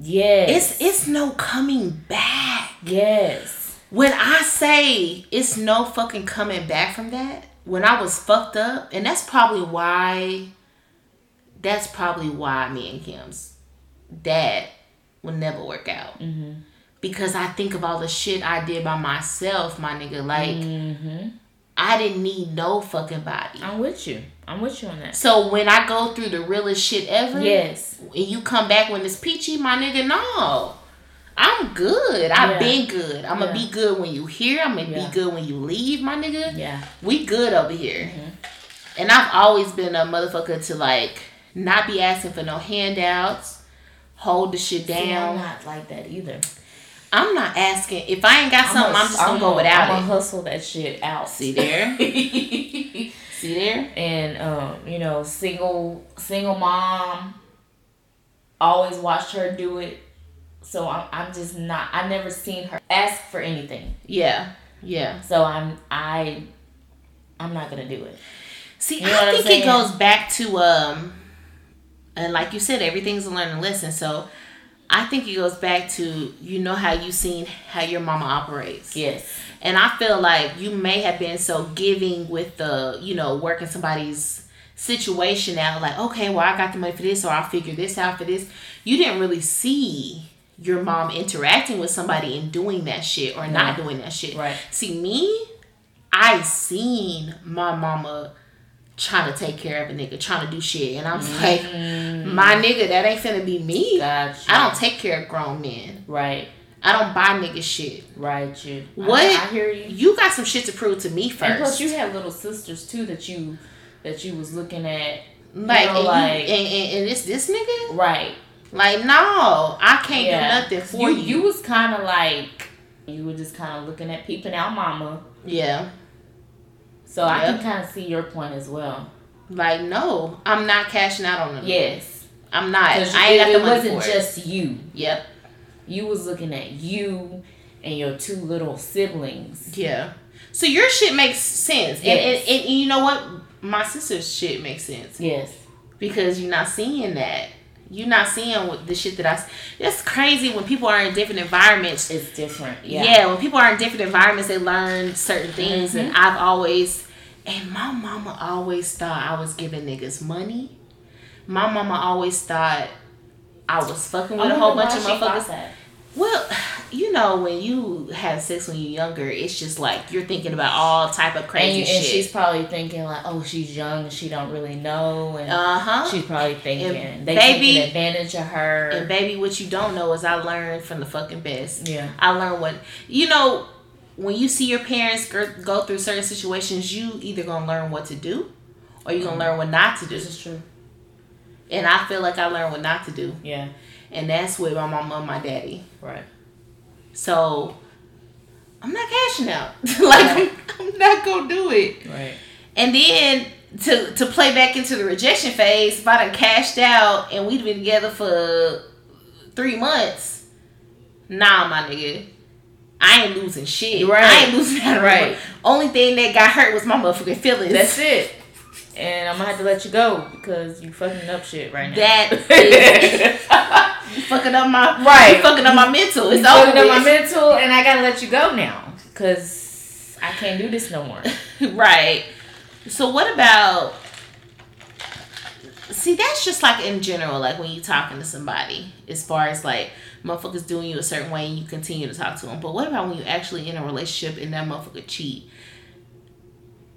[SPEAKER 2] Yes.
[SPEAKER 1] It's it's no coming back.
[SPEAKER 2] Yes.
[SPEAKER 1] When I say it's no fucking coming back from that, when I was fucked up, and that's probably why that's probably why me and Kim's dad will never work out.
[SPEAKER 2] Mm-hmm.
[SPEAKER 1] Because I think of all the shit I did by myself, my nigga. Like,
[SPEAKER 2] mm-hmm.
[SPEAKER 1] I didn't need no fucking body.
[SPEAKER 2] I'm with you. I'm with you on that.
[SPEAKER 1] So when I go through the realest shit ever,
[SPEAKER 2] yes,
[SPEAKER 1] and you come back when it's peachy, my nigga, no. I'm good. I've
[SPEAKER 2] Yeah.
[SPEAKER 1] been good. I'm gonna be good when you here. I'm gonna
[SPEAKER 2] Yeah.
[SPEAKER 1] be good when you leave, my nigga.
[SPEAKER 2] Yeah.
[SPEAKER 1] We good over here.
[SPEAKER 2] Mhm.
[SPEAKER 1] And I've always been a motherfucker to like not be asking for no handouts. Hold the shit
[SPEAKER 2] See, I'm
[SPEAKER 1] down.
[SPEAKER 2] not like that either.
[SPEAKER 1] I'm not asking. If I ain't got something,
[SPEAKER 2] I'ma-
[SPEAKER 1] I'm just gonna
[SPEAKER 2] I'ma-
[SPEAKER 1] go without
[SPEAKER 2] I'ma
[SPEAKER 1] it.
[SPEAKER 2] hustle that shit out.
[SPEAKER 1] See there? See there?
[SPEAKER 2] and um, you know, single single mom. Always watched her do it, so I'm I'm just not. I never seen her ask for anything,
[SPEAKER 1] Yeah. Yeah.
[SPEAKER 2] so I'm I. I'm not gonna do it.
[SPEAKER 1] See,
[SPEAKER 2] You know
[SPEAKER 1] I think it goes back to um, and like you said, everything's a learning lesson. So, I think it goes back to you know how you seen how your mama operates.
[SPEAKER 2] Yes.
[SPEAKER 1] And I feel like you may have been so giving with the, you know, working somebody's situation out, like, okay, well, I got the money for this, or I'll figure this out for this. You didn't really see your mom interacting with somebody and doing that shit or not doing that shit.
[SPEAKER 2] Right.
[SPEAKER 1] See, me, I seen my mama trying to take care of a nigga, trying to do shit. And I'm mm. like, my nigga, that ain't finna be me.
[SPEAKER 2] Gotcha.
[SPEAKER 1] I don't take care of grown men.
[SPEAKER 2] Right.
[SPEAKER 1] I don't buy nigga shit.
[SPEAKER 2] Right. You.
[SPEAKER 1] What?
[SPEAKER 2] I, I hear you.
[SPEAKER 1] You got some shit to prove to me first.
[SPEAKER 2] And plus, you had little sisters too that you that you was looking at.
[SPEAKER 1] like,
[SPEAKER 2] know,
[SPEAKER 1] and,
[SPEAKER 2] like-
[SPEAKER 1] you, and, and, and this this nigga?
[SPEAKER 2] Right.
[SPEAKER 1] Like, no, I can't
[SPEAKER 2] Yeah.
[SPEAKER 1] do nothing for
[SPEAKER 2] You
[SPEAKER 1] you.
[SPEAKER 2] you was kind of like you were just kind of looking at peeping out mama.
[SPEAKER 1] yeah.
[SPEAKER 2] So I can kind of see your point as well.
[SPEAKER 1] Like, no, I'm not cashing out on them.
[SPEAKER 2] Yes.
[SPEAKER 1] I'm not. I ain't got the
[SPEAKER 2] it
[SPEAKER 1] money
[SPEAKER 2] wasn't
[SPEAKER 1] for it.
[SPEAKER 2] just you.
[SPEAKER 1] Yep.
[SPEAKER 2] You was looking at you and your two little siblings.
[SPEAKER 1] Yeah. So your shit makes sense. And,
[SPEAKER 2] Yes.
[SPEAKER 1] and, and, you know what? My sister's shit makes sense.
[SPEAKER 2] Yes.
[SPEAKER 1] Because you're not seeing that. You're not seeing what the shit that I. that I. s- It's crazy when people are in different environments.
[SPEAKER 2] It's different.
[SPEAKER 1] Yeah.
[SPEAKER 2] Yeah.
[SPEAKER 1] when people are in different environments, they learn certain things. And
[SPEAKER 2] Mm-hmm.
[SPEAKER 1] I've always, and my mama always thought I was giving niggas money. My mama always thought I was fucking with a whole bunch of motherfuckers. Well, you know, when you have sex when you're younger, it's just like you're thinking about all type of
[SPEAKER 2] And,
[SPEAKER 1] crazy
[SPEAKER 2] shit. and she's probably thinking like, oh, she's young she don't really know, and
[SPEAKER 1] uh huh.
[SPEAKER 2] she's probably thinking
[SPEAKER 1] And
[SPEAKER 2] they
[SPEAKER 1] baby-
[SPEAKER 2] taking advantage of her.
[SPEAKER 1] And baby, what you don't know is I learned from the fucking best.
[SPEAKER 2] yeah.
[SPEAKER 1] I learned what you know. When you see your parents go through certain situations, you either gonna learn what to do, or you gonna mm-hmm. learn what not to do.
[SPEAKER 2] This is true.
[SPEAKER 1] And I feel like I learned what not to do,
[SPEAKER 2] Yeah.
[SPEAKER 1] and that's with my mama and my daddy.
[SPEAKER 2] Right.
[SPEAKER 1] So I'm not cashing out. like I'm, I'm not gonna do it.
[SPEAKER 2] Right.
[SPEAKER 1] And then to to play back into the rejection phase, if I done cashed out and we'd been together for three months, nah, my nigga. I ain't losing shit.
[SPEAKER 2] Right.
[SPEAKER 1] I ain't losing that
[SPEAKER 2] Right.
[SPEAKER 1] Only thing that got hurt was my motherfucking feelings.
[SPEAKER 2] That's it. And I'm gonna have to let you go because you fucking up shit right now.
[SPEAKER 1] That is you fucking up my
[SPEAKER 2] Right.
[SPEAKER 1] You fucking up my mental. It's
[SPEAKER 2] You
[SPEAKER 1] over.
[SPEAKER 2] fucking up my mental, and I gotta let you go now because I can't do this no more.
[SPEAKER 1] right. So what about? See, that's just like in general, like when you talking to somebody, as far as like motherfuckers doing you a certain way and you continue to talk to them. But what about when you actually in a relationship and that motherfucker cheat?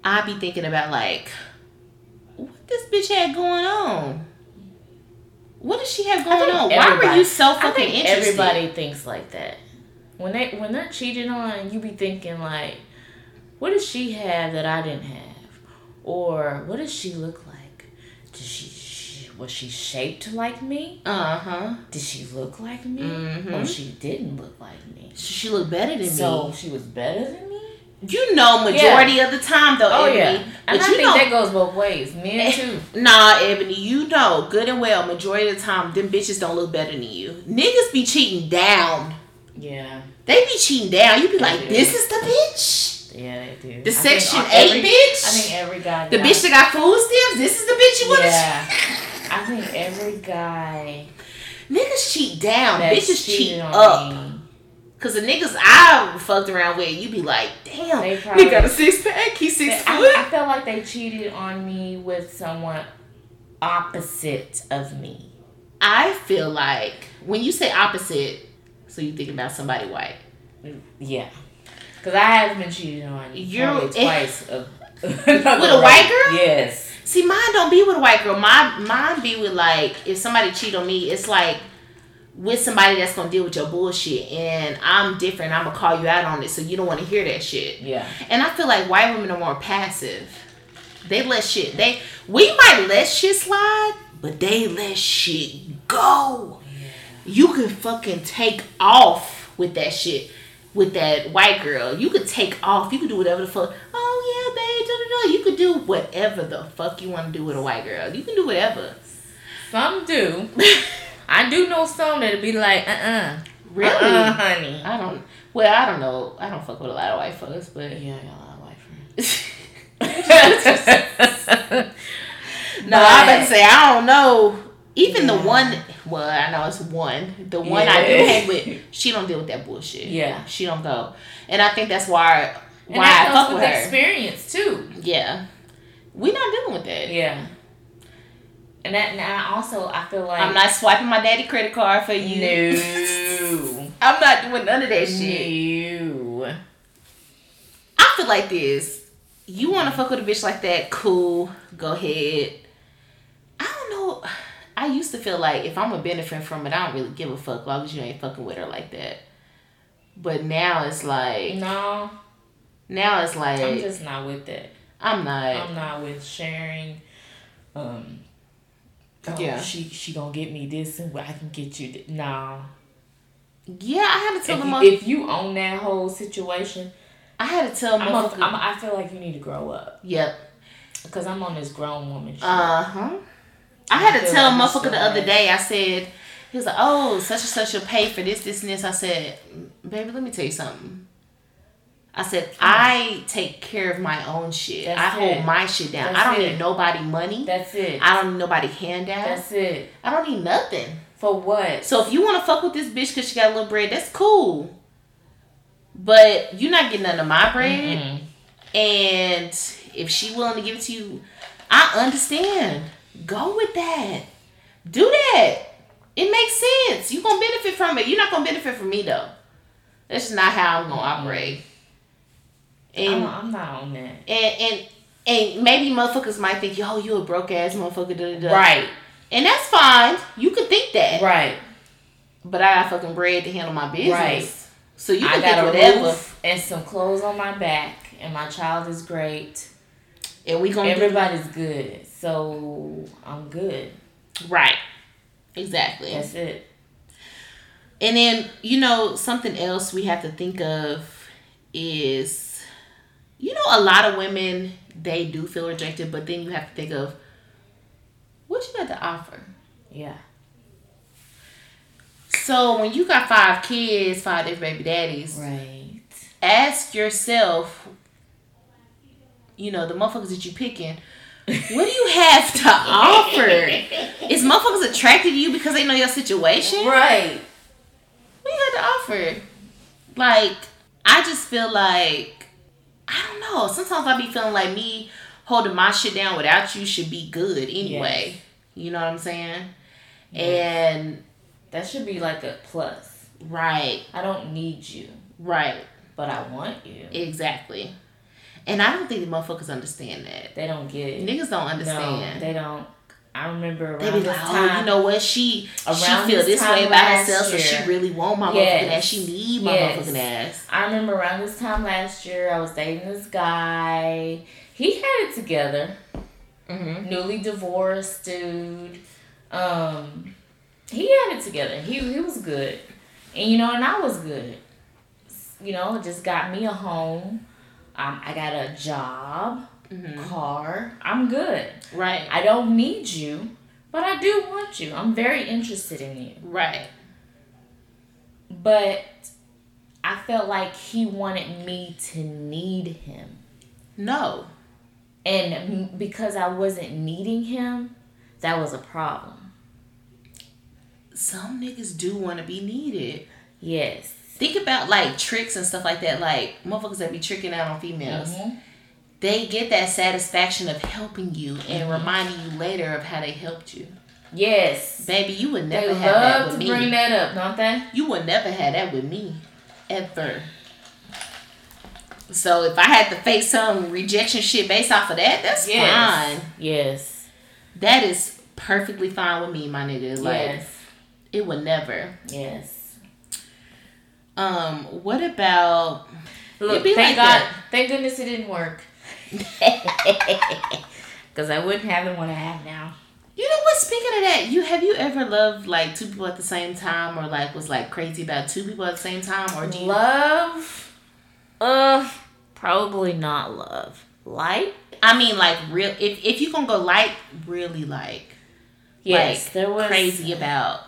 [SPEAKER 1] I be thinking about like, what this bitch had going on? What does she have going on? Why were you so
[SPEAKER 2] I
[SPEAKER 1] fucking
[SPEAKER 2] think
[SPEAKER 1] interested?
[SPEAKER 2] everybody thinks like that. When they when they're cheating on, you be thinking like, what does she have that I didn't have, or what does she look like? Did she, she was she shaped like me?
[SPEAKER 1] Uh huh.
[SPEAKER 2] Did she look like me?
[SPEAKER 1] Mhm.
[SPEAKER 2] Or she didn't look like me?
[SPEAKER 1] She looked better than
[SPEAKER 2] So
[SPEAKER 1] me.
[SPEAKER 2] So she was better than me.
[SPEAKER 1] You know, majority of the time though,
[SPEAKER 2] Oh
[SPEAKER 1] Ebony.
[SPEAKER 2] yeah, and
[SPEAKER 1] But
[SPEAKER 2] I
[SPEAKER 1] you
[SPEAKER 2] think
[SPEAKER 1] know,
[SPEAKER 2] that goes both ways. Men too.
[SPEAKER 1] Nah, Ebony, you know good and well, majority of the time, them bitches don't look better than you. Niggas be cheating down.
[SPEAKER 2] Yeah,
[SPEAKER 1] They be cheating down. You be like,
[SPEAKER 2] do.
[SPEAKER 1] this is the bitch?
[SPEAKER 2] yeah, they do.
[SPEAKER 1] The
[SPEAKER 2] I
[SPEAKER 1] section
[SPEAKER 2] every-
[SPEAKER 1] 8 bitch?
[SPEAKER 2] I think every guy.
[SPEAKER 1] the
[SPEAKER 2] got-
[SPEAKER 1] bitch that got food stamps? This is the bitch you want to
[SPEAKER 2] Yeah, I think every guy
[SPEAKER 1] Niggas cheat down. Bitches cheat up.
[SPEAKER 2] me,
[SPEAKER 1] Cause the niggas I fucked around with, you'd be like, damn,
[SPEAKER 2] They probably-
[SPEAKER 1] he got a six pack, he six
[SPEAKER 2] I,
[SPEAKER 1] foot.
[SPEAKER 2] I felt like they cheated on me with someone opposite of me.
[SPEAKER 1] I feel like when you say opposite, so you think about somebody white.
[SPEAKER 2] Yeah, because I have been cheated on
[SPEAKER 1] You're-
[SPEAKER 2] probably eh. twice. Of,
[SPEAKER 1] With a white girl?
[SPEAKER 2] Yes.
[SPEAKER 1] See, mine don't be with a white girl. My mine be with like if somebody cheat on me, it's like with somebody that's gonna deal with your bullshit and I'm different, I'm gonna call you out on it so you don't wanna hear that shit.
[SPEAKER 2] Yeah.
[SPEAKER 1] And I feel like white women are more passive. They let shit they we might let shit slide, but they let shit go. Yeah. You can fucking take off with that shit. With that white girl, you could take off. You could do whatever the fuck. Oh yeah, babe. Da, da, da. You could do whatever the fuck you want to do with a white girl. You can do whatever.
[SPEAKER 2] Some do. I do know some that'll be like, uh uh
[SPEAKER 1] Really?
[SPEAKER 2] uh honey.
[SPEAKER 1] I don't. Well, I don't know. I don't fuck with a lot of white folks, but
[SPEAKER 2] Yeah, I got a lot of white friends.
[SPEAKER 1] no, I'm about to say I don't know. Even the one, well, I know it's one. The one I do hang with, she don't deal with that bullshit.
[SPEAKER 2] Yeah.
[SPEAKER 1] she don't go, and I think that's why
[SPEAKER 2] And
[SPEAKER 1] why
[SPEAKER 2] that
[SPEAKER 1] I
[SPEAKER 2] comes
[SPEAKER 1] fuck with
[SPEAKER 2] with
[SPEAKER 1] her.
[SPEAKER 2] experience too.
[SPEAKER 1] Yeah, we not dealing with that.
[SPEAKER 2] Yeah. And that now also I feel like
[SPEAKER 1] I'm not swiping my daddy credit card for you.
[SPEAKER 2] No.
[SPEAKER 1] I'm not doing none of that shit.
[SPEAKER 2] No.
[SPEAKER 1] I feel like this. You want to fuck with a bitch like that? Cool. Go ahead. I don't know. I used to feel like if I'm a benefit from it, I don't really give a fuck as long as you ain't fucking with her like that. But now it's like
[SPEAKER 2] No.
[SPEAKER 1] now it's like
[SPEAKER 2] I'm just not with that.
[SPEAKER 1] I'm not.
[SPEAKER 2] I'm not with sharing. Um. Oh,
[SPEAKER 1] Yeah.
[SPEAKER 2] She she gonna get me this and I can get you. Th- no.
[SPEAKER 1] yeah, I had to tell
[SPEAKER 2] If
[SPEAKER 1] them.
[SPEAKER 2] you, if you own that whole situation,
[SPEAKER 1] I had to tell
[SPEAKER 2] I'm, a,
[SPEAKER 1] motherfucker.
[SPEAKER 2] I'm a, I feel like you need to grow up
[SPEAKER 1] Yep.
[SPEAKER 2] because I'm on this grown woman shit.
[SPEAKER 1] Uh huh. I had to tell a
[SPEAKER 2] like it's
[SPEAKER 1] motherfucker the other day. I said, he was like, "Oh, such and such will pay for this, this, and this." I said, "Baby, let me tell you something." I said, "I take care of my own shit.
[SPEAKER 2] That's
[SPEAKER 1] I hold
[SPEAKER 2] it.
[SPEAKER 1] my shit down.
[SPEAKER 2] That's
[SPEAKER 1] I don't
[SPEAKER 2] it.
[SPEAKER 1] need nobody money.
[SPEAKER 2] That's it.
[SPEAKER 1] I don't need nobody handouts.
[SPEAKER 2] That's it.
[SPEAKER 1] I don't need nothing.
[SPEAKER 2] For what?
[SPEAKER 1] So if you want to fuck with this bitch because she got a little bread, that's cool. But you're not getting none of my bread."
[SPEAKER 2] Mm-mm.
[SPEAKER 1] And if she willing to give it to you, I understand. Go with that. Do that. It makes sense. You're gonna benefit from it. You're not gonna benefit from me though. That's just not how I'm gonna operate. And
[SPEAKER 2] I'm, I'm not on that.
[SPEAKER 1] and and and maybe motherfuckers might think, yo, you a broke ass motherfucker.
[SPEAKER 2] Right.
[SPEAKER 1] And that's fine. You could think that.
[SPEAKER 2] Right.
[SPEAKER 1] But I got fucking bread to handle my business.
[SPEAKER 2] Right.
[SPEAKER 1] So you
[SPEAKER 2] I
[SPEAKER 1] can
[SPEAKER 2] got
[SPEAKER 1] think
[SPEAKER 2] a
[SPEAKER 1] whatever.
[SPEAKER 2] roof and some clothes on my back, and my child is great.
[SPEAKER 1] And we gonna do
[SPEAKER 2] Everybody's good, so I'm good.
[SPEAKER 1] right. Exactly.
[SPEAKER 2] That's it.
[SPEAKER 1] And then, you know, something else we have to think of is, you know, a lot of women, they do feel rejected, but then you have to think of what you got to offer.
[SPEAKER 2] Yeah.
[SPEAKER 1] So when you got five kids, five different baby daddies,
[SPEAKER 2] Right.
[SPEAKER 1] ask yourself, you know, the motherfuckers that you picking, what do you have to offer? Is motherfuckers attracted to you because they know your situation?
[SPEAKER 2] Right.
[SPEAKER 1] What you got to offer? Like, I just feel like I don't know. Sometimes I be feeling like me holding my shit down without you should be good anyway. You know what I'm saying? And
[SPEAKER 2] That should be like a plus.
[SPEAKER 1] right,
[SPEAKER 2] I don't need you,
[SPEAKER 1] right,
[SPEAKER 2] but I want you.
[SPEAKER 1] exactly. And I don't think the motherfuckers understand that.
[SPEAKER 2] They don't get it.
[SPEAKER 1] Niggas don't
[SPEAKER 2] No,
[SPEAKER 1] understand.
[SPEAKER 2] they don't. I remember around
[SPEAKER 1] They be
[SPEAKER 2] this
[SPEAKER 1] like, oh, you know what? She she feel
[SPEAKER 2] this
[SPEAKER 1] way about herself, so she really want my
[SPEAKER 2] Yes.
[SPEAKER 1] motherfucking ass. She need my
[SPEAKER 2] Yes.
[SPEAKER 1] motherfucking ass.
[SPEAKER 2] I remember around this time last year, I was dating this guy. He had it together.
[SPEAKER 1] Mm-hmm.
[SPEAKER 2] Newly divorced dude. Um, he had it together. He he was good, and you know, and I was good. You know, just got me a home. Um, I got a job,
[SPEAKER 1] Mm-hmm.
[SPEAKER 2] car. I'm good.
[SPEAKER 1] Right,
[SPEAKER 2] I don't need you, but I do want you. I'm very interested in you.
[SPEAKER 1] right.
[SPEAKER 2] But I felt like he wanted me to need him.
[SPEAKER 1] No,
[SPEAKER 2] And because I wasn't needing him, that was a problem.
[SPEAKER 1] some niggas do want to be needed.
[SPEAKER 2] Yes.
[SPEAKER 1] Think about like tricks and stuff like that. Like motherfuckers that be tricking out on females.
[SPEAKER 2] Mhm.
[SPEAKER 1] They get that satisfaction of helping you and
[SPEAKER 2] Mm-hmm.
[SPEAKER 1] reminding you later of how they helped you.
[SPEAKER 2] Yes.
[SPEAKER 1] Baby, you would
[SPEAKER 2] They
[SPEAKER 1] never have that
[SPEAKER 2] love
[SPEAKER 1] with
[SPEAKER 2] to
[SPEAKER 1] me.
[SPEAKER 2] bring that up, don't they?
[SPEAKER 1] You would never have that with me. Ever. So if I had to face some rejection shit based off of that, that's
[SPEAKER 2] Yes.
[SPEAKER 1] fine.
[SPEAKER 2] Yes.
[SPEAKER 1] That is perfectly fine with me, my nigga. Like
[SPEAKER 2] yes.
[SPEAKER 1] It would never.
[SPEAKER 2] Yes.
[SPEAKER 1] Um, what about
[SPEAKER 2] Look, thank
[SPEAKER 1] like
[SPEAKER 2] God,
[SPEAKER 1] that.
[SPEAKER 2] thank goodness it didn't work. Because I wouldn't have the one I have now.
[SPEAKER 1] you know what? Speaking of that, you have you ever loved like two people at the same time, or like was like crazy about two people at the same time, or do you?
[SPEAKER 2] Love, uh, probably not love. Like,
[SPEAKER 1] I mean, like real. If if you gonna go like really like
[SPEAKER 2] yes,
[SPEAKER 1] like,
[SPEAKER 2] there was
[SPEAKER 1] crazy about.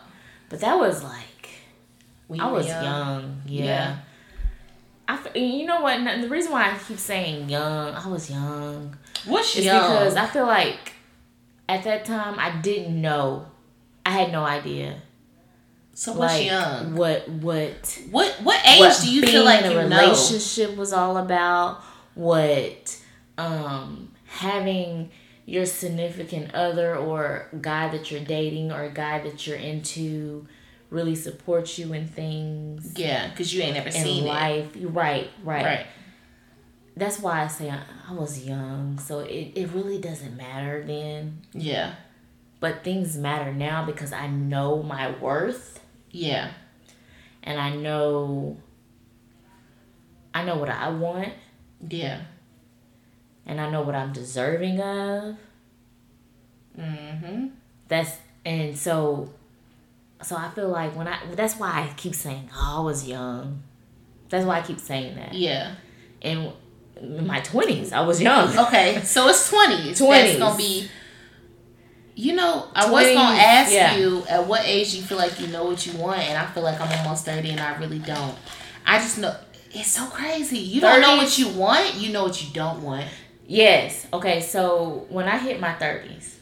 [SPEAKER 2] but that was like
[SPEAKER 1] When
[SPEAKER 2] I was young. Yeah.
[SPEAKER 1] Yeah.
[SPEAKER 2] I, you know what? The reason why I keep saying young, I was young,
[SPEAKER 1] What's
[SPEAKER 2] is
[SPEAKER 1] young?
[SPEAKER 2] because I feel like at that time I didn't know. I had no idea.
[SPEAKER 1] so what's
[SPEAKER 2] like
[SPEAKER 1] young?
[SPEAKER 2] what what
[SPEAKER 1] What what age
[SPEAKER 2] what
[SPEAKER 1] do you feel like
[SPEAKER 2] in
[SPEAKER 1] you know?
[SPEAKER 2] relationship was all about what um having your significant other or guy that you're dating or a guy that you're into really support you in things
[SPEAKER 1] Yeah, because you ain't never
[SPEAKER 2] in
[SPEAKER 1] seen
[SPEAKER 2] life You right right.
[SPEAKER 1] Right.
[SPEAKER 2] that's why i say I, I was young so it, it really doesn't matter then
[SPEAKER 1] Yeah.
[SPEAKER 2] but things matter now because i know my worth
[SPEAKER 1] Yeah.
[SPEAKER 2] and i know i know what i want
[SPEAKER 1] Yeah.
[SPEAKER 2] and I know what I'm deserving of.
[SPEAKER 1] Mm-hmm.
[SPEAKER 2] That's and so so I feel like when I that's why I keep saying oh, I was young. That's why I keep saying that.
[SPEAKER 1] Yeah.
[SPEAKER 2] And in my twenties, I was young.
[SPEAKER 1] Okay, so it's twenties.
[SPEAKER 2] 20s.
[SPEAKER 1] Gonna be. You know, I was
[SPEAKER 2] 20s,
[SPEAKER 1] gonna ask
[SPEAKER 2] yeah.
[SPEAKER 1] you at what age you feel like you know what you want, and I feel like I'm almost thirty, and I really don't. I just know it's so crazy. You don't know what you want. You know what you don't want.
[SPEAKER 2] Yes. Okay. So when I hit my thirties,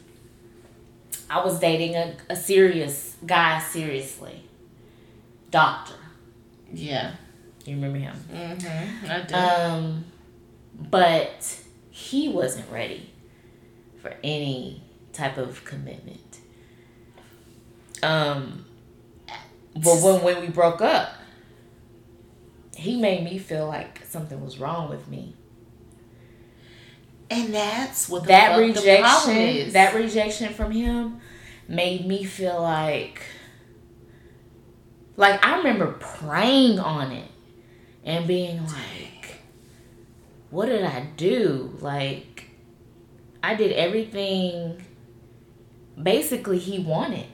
[SPEAKER 2] I was dating a, a serious guy. Seriously, doctor.
[SPEAKER 1] Yeah.
[SPEAKER 2] You remember him?
[SPEAKER 1] Mm-hmm. I do.
[SPEAKER 2] Um, but he wasn't ready for any type of commitment. Um, but when when we broke up, he made me feel like something was wrong with me.
[SPEAKER 1] and that's what the
[SPEAKER 2] That
[SPEAKER 1] fuck the problem
[SPEAKER 2] rejection,
[SPEAKER 1] is.
[SPEAKER 2] that rejection from him, made me feel like, like I remember praying on it and being like, what did I do? Like, I did everything basically he wanted.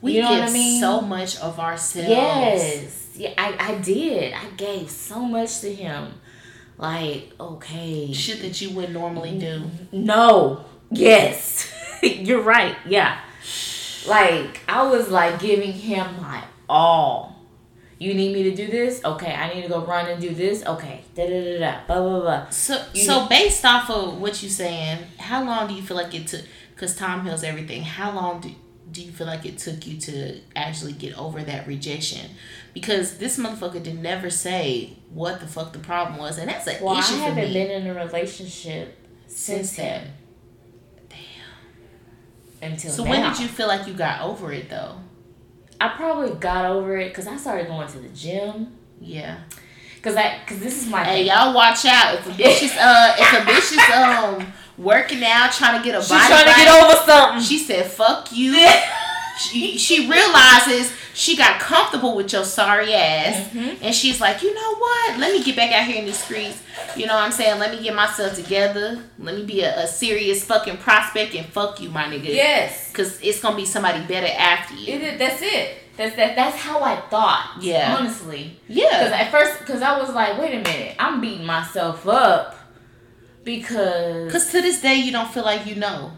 [SPEAKER 1] we
[SPEAKER 2] you know
[SPEAKER 1] give
[SPEAKER 2] I mean?
[SPEAKER 1] so much of ourselves.
[SPEAKER 2] Yes. Yeah, I, I did. I gave so much to him. Like, okay.
[SPEAKER 1] Shit that you would normally do.
[SPEAKER 2] No. Yes. You're right. Yeah. Like, I was like giving him my all. You need me to do this? Okay. I need to go run and do this? Okay. Da da da da. Blah blah blah.
[SPEAKER 1] So,
[SPEAKER 2] You
[SPEAKER 1] so based off of what you're saying, how long do you feel like it took? Because time heals everything. How long do, do you feel like it took you to actually get over that rejection? Because this motherfucker did never say what the fuck the problem was, and that's an
[SPEAKER 2] Well, I
[SPEAKER 1] issue for
[SPEAKER 2] haven't been in a relationship since
[SPEAKER 1] Since
[SPEAKER 2] then. Until
[SPEAKER 1] So
[SPEAKER 2] now.
[SPEAKER 1] when did you feel like you got over it though?
[SPEAKER 2] I probably got over it because I started going to the gym.
[SPEAKER 1] Yeah.
[SPEAKER 2] Cause I, cause this is my
[SPEAKER 1] Hey,
[SPEAKER 2] thing.
[SPEAKER 1] y'all watch out. If a bitch is uh, if a bitch is um working out trying to get a
[SPEAKER 2] She's
[SPEAKER 1] body
[SPEAKER 2] trying to
[SPEAKER 1] right,
[SPEAKER 2] get over something.
[SPEAKER 1] She said, "Fuck you." she she realizes she got comfortable with your sorry ass,
[SPEAKER 2] Mm-hmm.
[SPEAKER 1] and she's like, "You know what? Let me get back out here in the streets. You know what I'm saying? Let me get myself together. Let me be a, a serious fucking prospect and fuck you, my nigga.
[SPEAKER 2] yes.
[SPEAKER 1] Cause it's gonna be somebody better after you.
[SPEAKER 2] It, that's it. That's that. That's how I thought.
[SPEAKER 1] Yeah.
[SPEAKER 2] Honestly,
[SPEAKER 1] Yeah.
[SPEAKER 2] because at first, because I was like, wait a minute, I'm beating myself up because
[SPEAKER 1] Cause to this day, you don't feel like you know.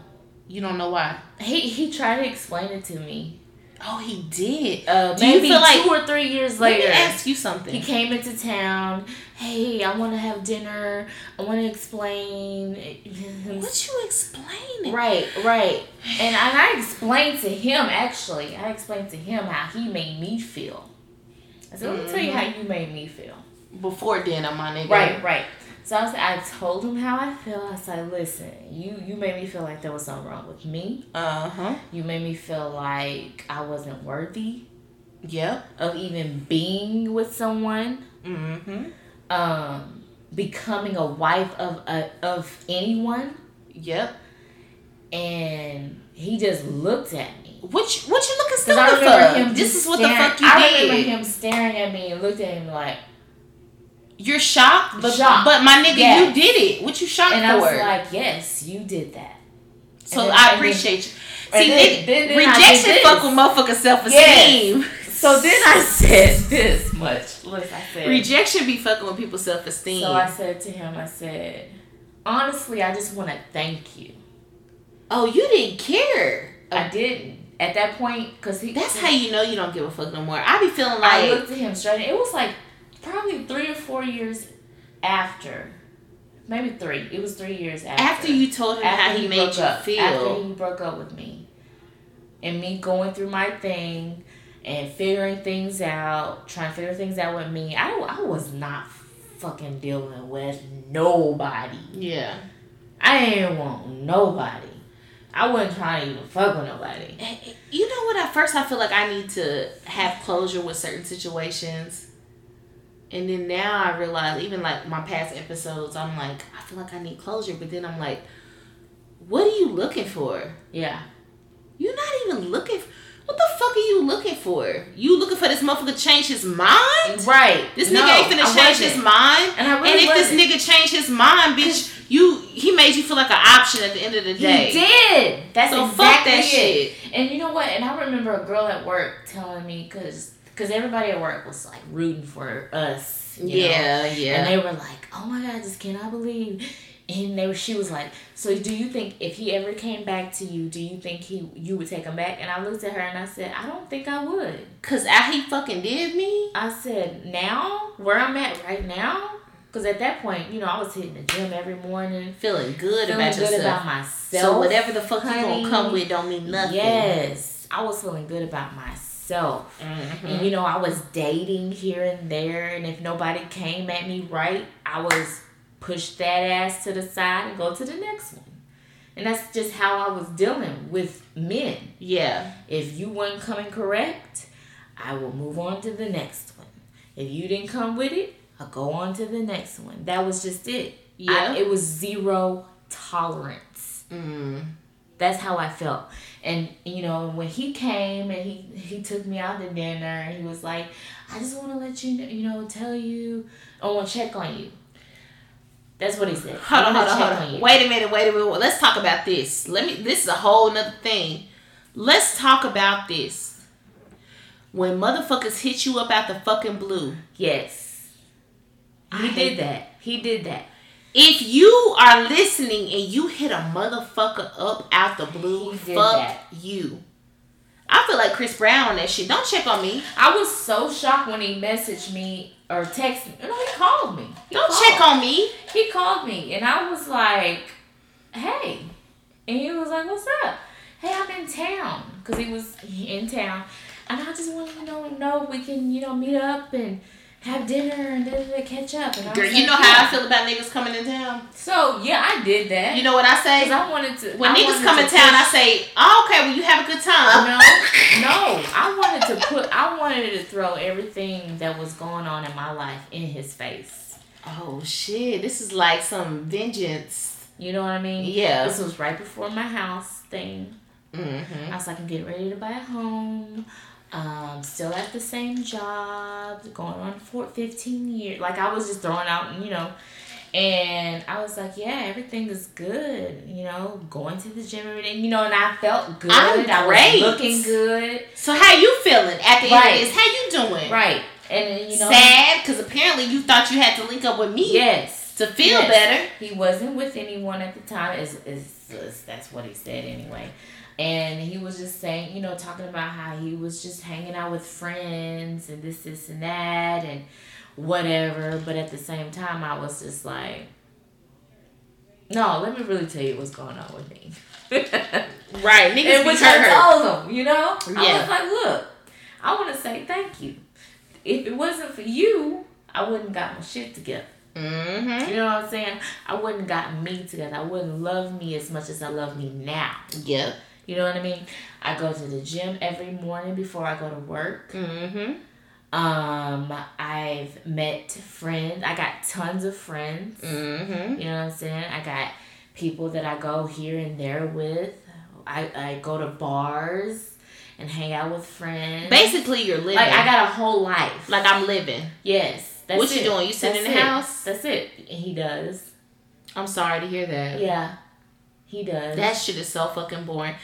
[SPEAKER 1] You don't know why.
[SPEAKER 2] he he tried to explain it to me.
[SPEAKER 1] Oh, he did.
[SPEAKER 2] Uh,
[SPEAKER 1] Do you
[SPEAKER 2] maybe
[SPEAKER 1] feel like-
[SPEAKER 2] two or three years later.
[SPEAKER 1] Let me ask you something.
[SPEAKER 2] he came into town. Hey, I want to have dinner. I want to explain.
[SPEAKER 1] what you explaining?
[SPEAKER 2] Right, right. And I, and I explained to him actually. I explained to him how he made me feel. I said, "Let me tell you how you made me feel."
[SPEAKER 1] Before dinner, my nigga.
[SPEAKER 2] Right, right. So I, was, I told him how I feel. I said, "Listen, you you made me feel like there was something wrong with me.
[SPEAKER 1] Uh huh.
[SPEAKER 2] You made me feel like I wasn't worthy
[SPEAKER 1] Yep.
[SPEAKER 2] of even being with someone,
[SPEAKER 1] Mm-hmm.
[SPEAKER 2] um, becoming a wife of a, of anyone."
[SPEAKER 1] Yep.
[SPEAKER 2] And he just looked at me.
[SPEAKER 1] What you, what you stupid
[SPEAKER 2] I him
[SPEAKER 1] This is what the fuck you
[SPEAKER 2] I
[SPEAKER 1] did.
[SPEAKER 2] remember him staring at me and looked at him like,
[SPEAKER 1] You're shocked, but
[SPEAKER 2] Shocked.
[SPEAKER 1] but my nigga,
[SPEAKER 2] Yes.
[SPEAKER 1] you did it. What you shocked
[SPEAKER 2] and
[SPEAKER 1] for?
[SPEAKER 2] I was like, yes, you did that.
[SPEAKER 1] so
[SPEAKER 2] then-
[SPEAKER 1] I
[SPEAKER 2] and
[SPEAKER 1] appreciate you. See,
[SPEAKER 2] then-
[SPEAKER 1] nigga,
[SPEAKER 2] then- then
[SPEAKER 1] rejection fuck with motherfucker self esteem.
[SPEAKER 2] So then I said this much. Listen, I said.
[SPEAKER 1] Rejection be fucking with people's self esteem.
[SPEAKER 2] So I said to him, I said, honestly, I just want to thank you.
[SPEAKER 1] oh, you didn't care.
[SPEAKER 2] I didn't at that point because he.
[SPEAKER 1] That's how you know you don't give a fuck no more. I be feeling like I
[SPEAKER 2] looked at him straight. It was like probably three or four years after, maybe three. It was three years after.
[SPEAKER 1] after you told him how he, made you
[SPEAKER 2] up,
[SPEAKER 1] feel.
[SPEAKER 2] After he broke up with me, and me going through my thing and figuring things out, trying to figure things out with me. I I was not fucking dealing with nobody.
[SPEAKER 1] yeah.
[SPEAKER 2] I ain't want nobody. I wasn't trying to even fuck with nobody.
[SPEAKER 1] Eh, eh, you know what? At first, I feel like I need to have closure with certain situations. And then now I realize, even like my past episodes, I'm like, I feel like I need closure. But then I'm like, what are you looking for?
[SPEAKER 2] Yeah.
[SPEAKER 1] You're not even looking. f what the fuck are you looking for? You looking for this motherfucker to change his mind?
[SPEAKER 2] Right.
[SPEAKER 1] This
[SPEAKER 2] No,
[SPEAKER 1] nigga ain't finna
[SPEAKER 2] I
[SPEAKER 1] change
[SPEAKER 2] wasn't.
[SPEAKER 1] his mind.
[SPEAKER 2] And I really
[SPEAKER 1] and if
[SPEAKER 2] wasn't.
[SPEAKER 1] this nigga changed his mind, bitch, you he made you feel like an option at the end of the day.
[SPEAKER 2] He did. That's
[SPEAKER 1] So
[SPEAKER 2] exactly
[SPEAKER 1] fuck that
[SPEAKER 2] it.
[SPEAKER 1] shit.
[SPEAKER 2] And you know what? And I remember a girl at work telling me because because everybody at work was like rooting for us. you know?
[SPEAKER 1] Yeah, yeah.
[SPEAKER 2] And they were like, "Oh my god, I just cannot believe." And they were, she was like, "So do you think if he ever came back to you, do you think he you would take him back?" And I looked at her and I said, "I don't think I would."
[SPEAKER 1] Cause how he fucking did me.
[SPEAKER 2] I said, "Now where I'm at right now." Because at that point, you know, I was hitting the gym every morning,
[SPEAKER 1] Feeling good
[SPEAKER 2] feeling
[SPEAKER 1] about
[SPEAKER 2] good
[SPEAKER 1] yourself.
[SPEAKER 2] about myself.
[SPEAKER 1] so whatever the fuck you
[SPEAKER 2] honey.
[SPEAKER 1] gonna come with don't mean nothing.
[SPEAKER 2] Yes, I was feeling good about myself.
[SPEAKER 1] Mhm.
[SPEAKER 2] And you know, I was dating here and there, and if nobody came at me right, I was push that ass to the side and go to the next one. And that's just how I was dealing with men.
[SPEAKER 1] Yeah.
[SPEAKER 2] If you weren't coming correct, I will move on to the next one. If you didn't come with it, I'll go on to the next one. That was just it.
[SPEAKER 1] Yeah.
[SPEAKER 2] I- it was zero tolerance.
[SPEAKER 1] Mm.
[SPEAKER 2] That's how I felt. And you know, when he came and he he took me out to dinner, and he was like, "I just want to let you know, you know, tell you, I want to check on you." That's what he said.
[SPEAKER 1] Hold on, hold on, hold on.
[SPEAKER 2] you."
[SPEAKER 1] Wait a minute, wait a minute. Let's talk about this. Let me. This is a whole nother thing. Let's talk about this. When motherfuckers hit you up out the fucking blue.
[SPEAKER 2] Yes, he
[SPEAKER 1] hate
[SPEAKER 2] did that. He did that.
[SPEAKER 1] If you are listening and you hit a motherfucker up out the blue, fuck
[SPEAKER 2] that.
[SPEAKER 1] you. I feel like Chris Brown on that shit. Don't check on me.
[SPEAKER 2] I was so shocked when he messaged me or texted me. No, he called me. He
[SPEAKER 1] Don't
[SPEAKER 2] called.
[SPEAKER 1] check on me.
[SPEAKER 2] He called me, and I was like, "Hey," and he was like, "What's up?" Hey, I'm in town because he was in town, and I just wanted to know, know if we can, you know, meet up and have dinner and da, da, da, catch up. And
[SPEAKER 1] Girl, you know how I feel about niggas coming in town.
[SPEAKER 2] So yeah, I did that.
[SPEAKER 1] You know what I say?
[SPEAKER 2] I wanted to.
[SPEAKER 1] When
[SPEAKER 2] I
[SPEAKER 1] niggas come
[SPEAKER 2] to
[SPEAKER 1] in town, I say, oh, okay, well, you have a good time.
[SPEAKER 2] No, no. I wanted to put. I wanted to throw everything that was going on in my life in his face.
[SPEAKER 1] Oh, shit. This is like some vengeance.
[SPEAKER 2] You know what I mean?
[SPEAKER 1] Yeah.
[SPEAKER 2] This was right before my house thing.
[SPEAKER 1] Mm-hmm.
[SPEAKER 2] I was like, I'm getting ready to buy a home. Um, still at the same job, going on for 15 years. Like I was just throwing out, you know, and I was like, yeah, everything is good. You know, going to the gym every day. You know, and I felt good.
[SPEAKER 1] I'm
[SPEAKER 2] I
[SPEAKER 1] great.
[SPEAKER 2] was looking good.
[SPEAKER 1] So how you feeling at the
[SPEAKER 2] Right.
[SPEAKER 1] end of this? How you doing?
[SPEAKER 2] Right. And you know,
[SPEAKER 1] Sad? Because apparently you thought you had to link up with me
[SPEAKER 2] yes.
[SPEAKER 1] to feel
[SPEAKER 2] Yes.
[SPEAKER 1] better.
[SPEAKER 2] He wasn't with anyone at the time. Is is is- that's what he said anyway. And he was just saying, you know, talking about how he was just hanging out with friends and this, this, and that, and whatever. But at the same time, I was just like, no, let me really tell you what's going on with me.
[SPEAKER 1] Right. Niggas
[SPEAKER 2] and
[SPEAKER 1] be
[SPEAKER 2] which
[SPEAKER 1] hurt.
[SPEAKER 2] I told him, you know? I was like, look, I want to say thank you. If it wasn't for you, I wouldn't got my shit together.
[SPEAKER 1] Mm-hmm.
[SPEAKER 2] You know what I'm saying? I wouldn't got me together. I wouldn't love me as much as I love me now.
[SPEAKER 1] Yep.
[SPEAKER 2] You know what I mean? I go to the gym every morning before I go to work.
[SPEAKER 1] Mm-hmm.
[SPEAKER 2] Um, I've met friends. I got tons of friends.
[SPEAKER 1] Mm-hmm.
[SPEAKER 2] You know what I'm saying? I got people that I go here and there with. I, I go to bars and hang out with friends.
[SPEAKER 1] Basically, you're living.
[SPEAKER 2] like I got a whole life.
[SPEAKER 1] like I'm living.
[SPEAKER 2] yes. That's
[SPEAKER 1] What you
[SPEAKER 2] it.
[SPEAKER 1] doing? You sitting
[SPEAKER 2] That's
[SPEAKER 1] in the
[SPEAKER 2] it.
[SPEAKER 1] house?
[SPEAKER 2] That's it. He does.
[SPEAKER 1] I'm sorry to hear that.
[SPEAKER 2] Yeah. He does.
[SPEAKER 1] That shit is so fucking boring.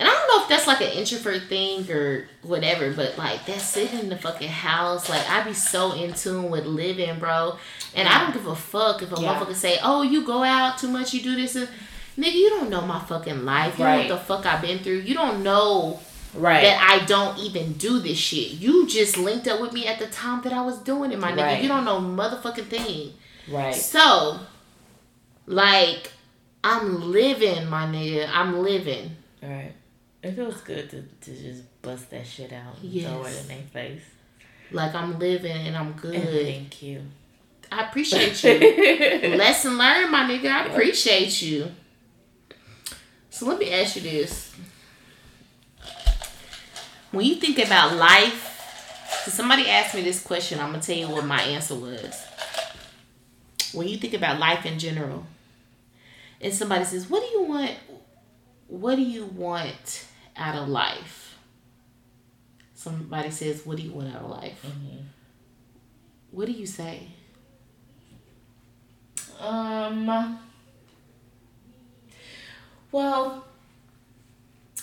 [SPEAKER 1] And I don't know if that's like an introvert thing or whatever, but like that sitting in the fucking house, like I be so in tune with living, bro. And I don't give a fuck if a
[SPEAKER 2] Yeah.
[SPEAKER 1] motherfucker say, "Oh, you go out too much, you do this." And, Nigga, you don't know my fucking life. You
[SPEAKER 2] Right.
[SPEAKER 1] know what the fuck I've been through. You don't know
[SPEAKER 2] right.
[SPEAKER 1] that I don't even do this shit. You just linked up with me at the time that I was doing it, my nigga.
[SPEAKER 2] Right.
[SPEAKER 1] You don't know motherfucking thing.
[SPEAKER 2] right.
[SPEAKER 1] So, like, I'm living, my nigga. I'm living.
[SPEAKER 2] Right. It feels good to, to just bust that shit out and throw it in their face.
[SPEAKER 1] Like I'm living and I'm good.
[SPEAKER 2] Thank you.
[SPEAKER 1] I appreciate you. Lesson learned, my nigga. I appreciate you. So let me ask you this. When you think about life, so somebody asked me this question, I'm gonna tell you what my answer was. When you think about life in general, and somebody says, What do you want? What do you want out of life? Somebody says, What do you want out of life?
[SPEAKER 2] Mhm.
[SPEAKER 1] What do you say?
[SPEAKER 2] Um. Well,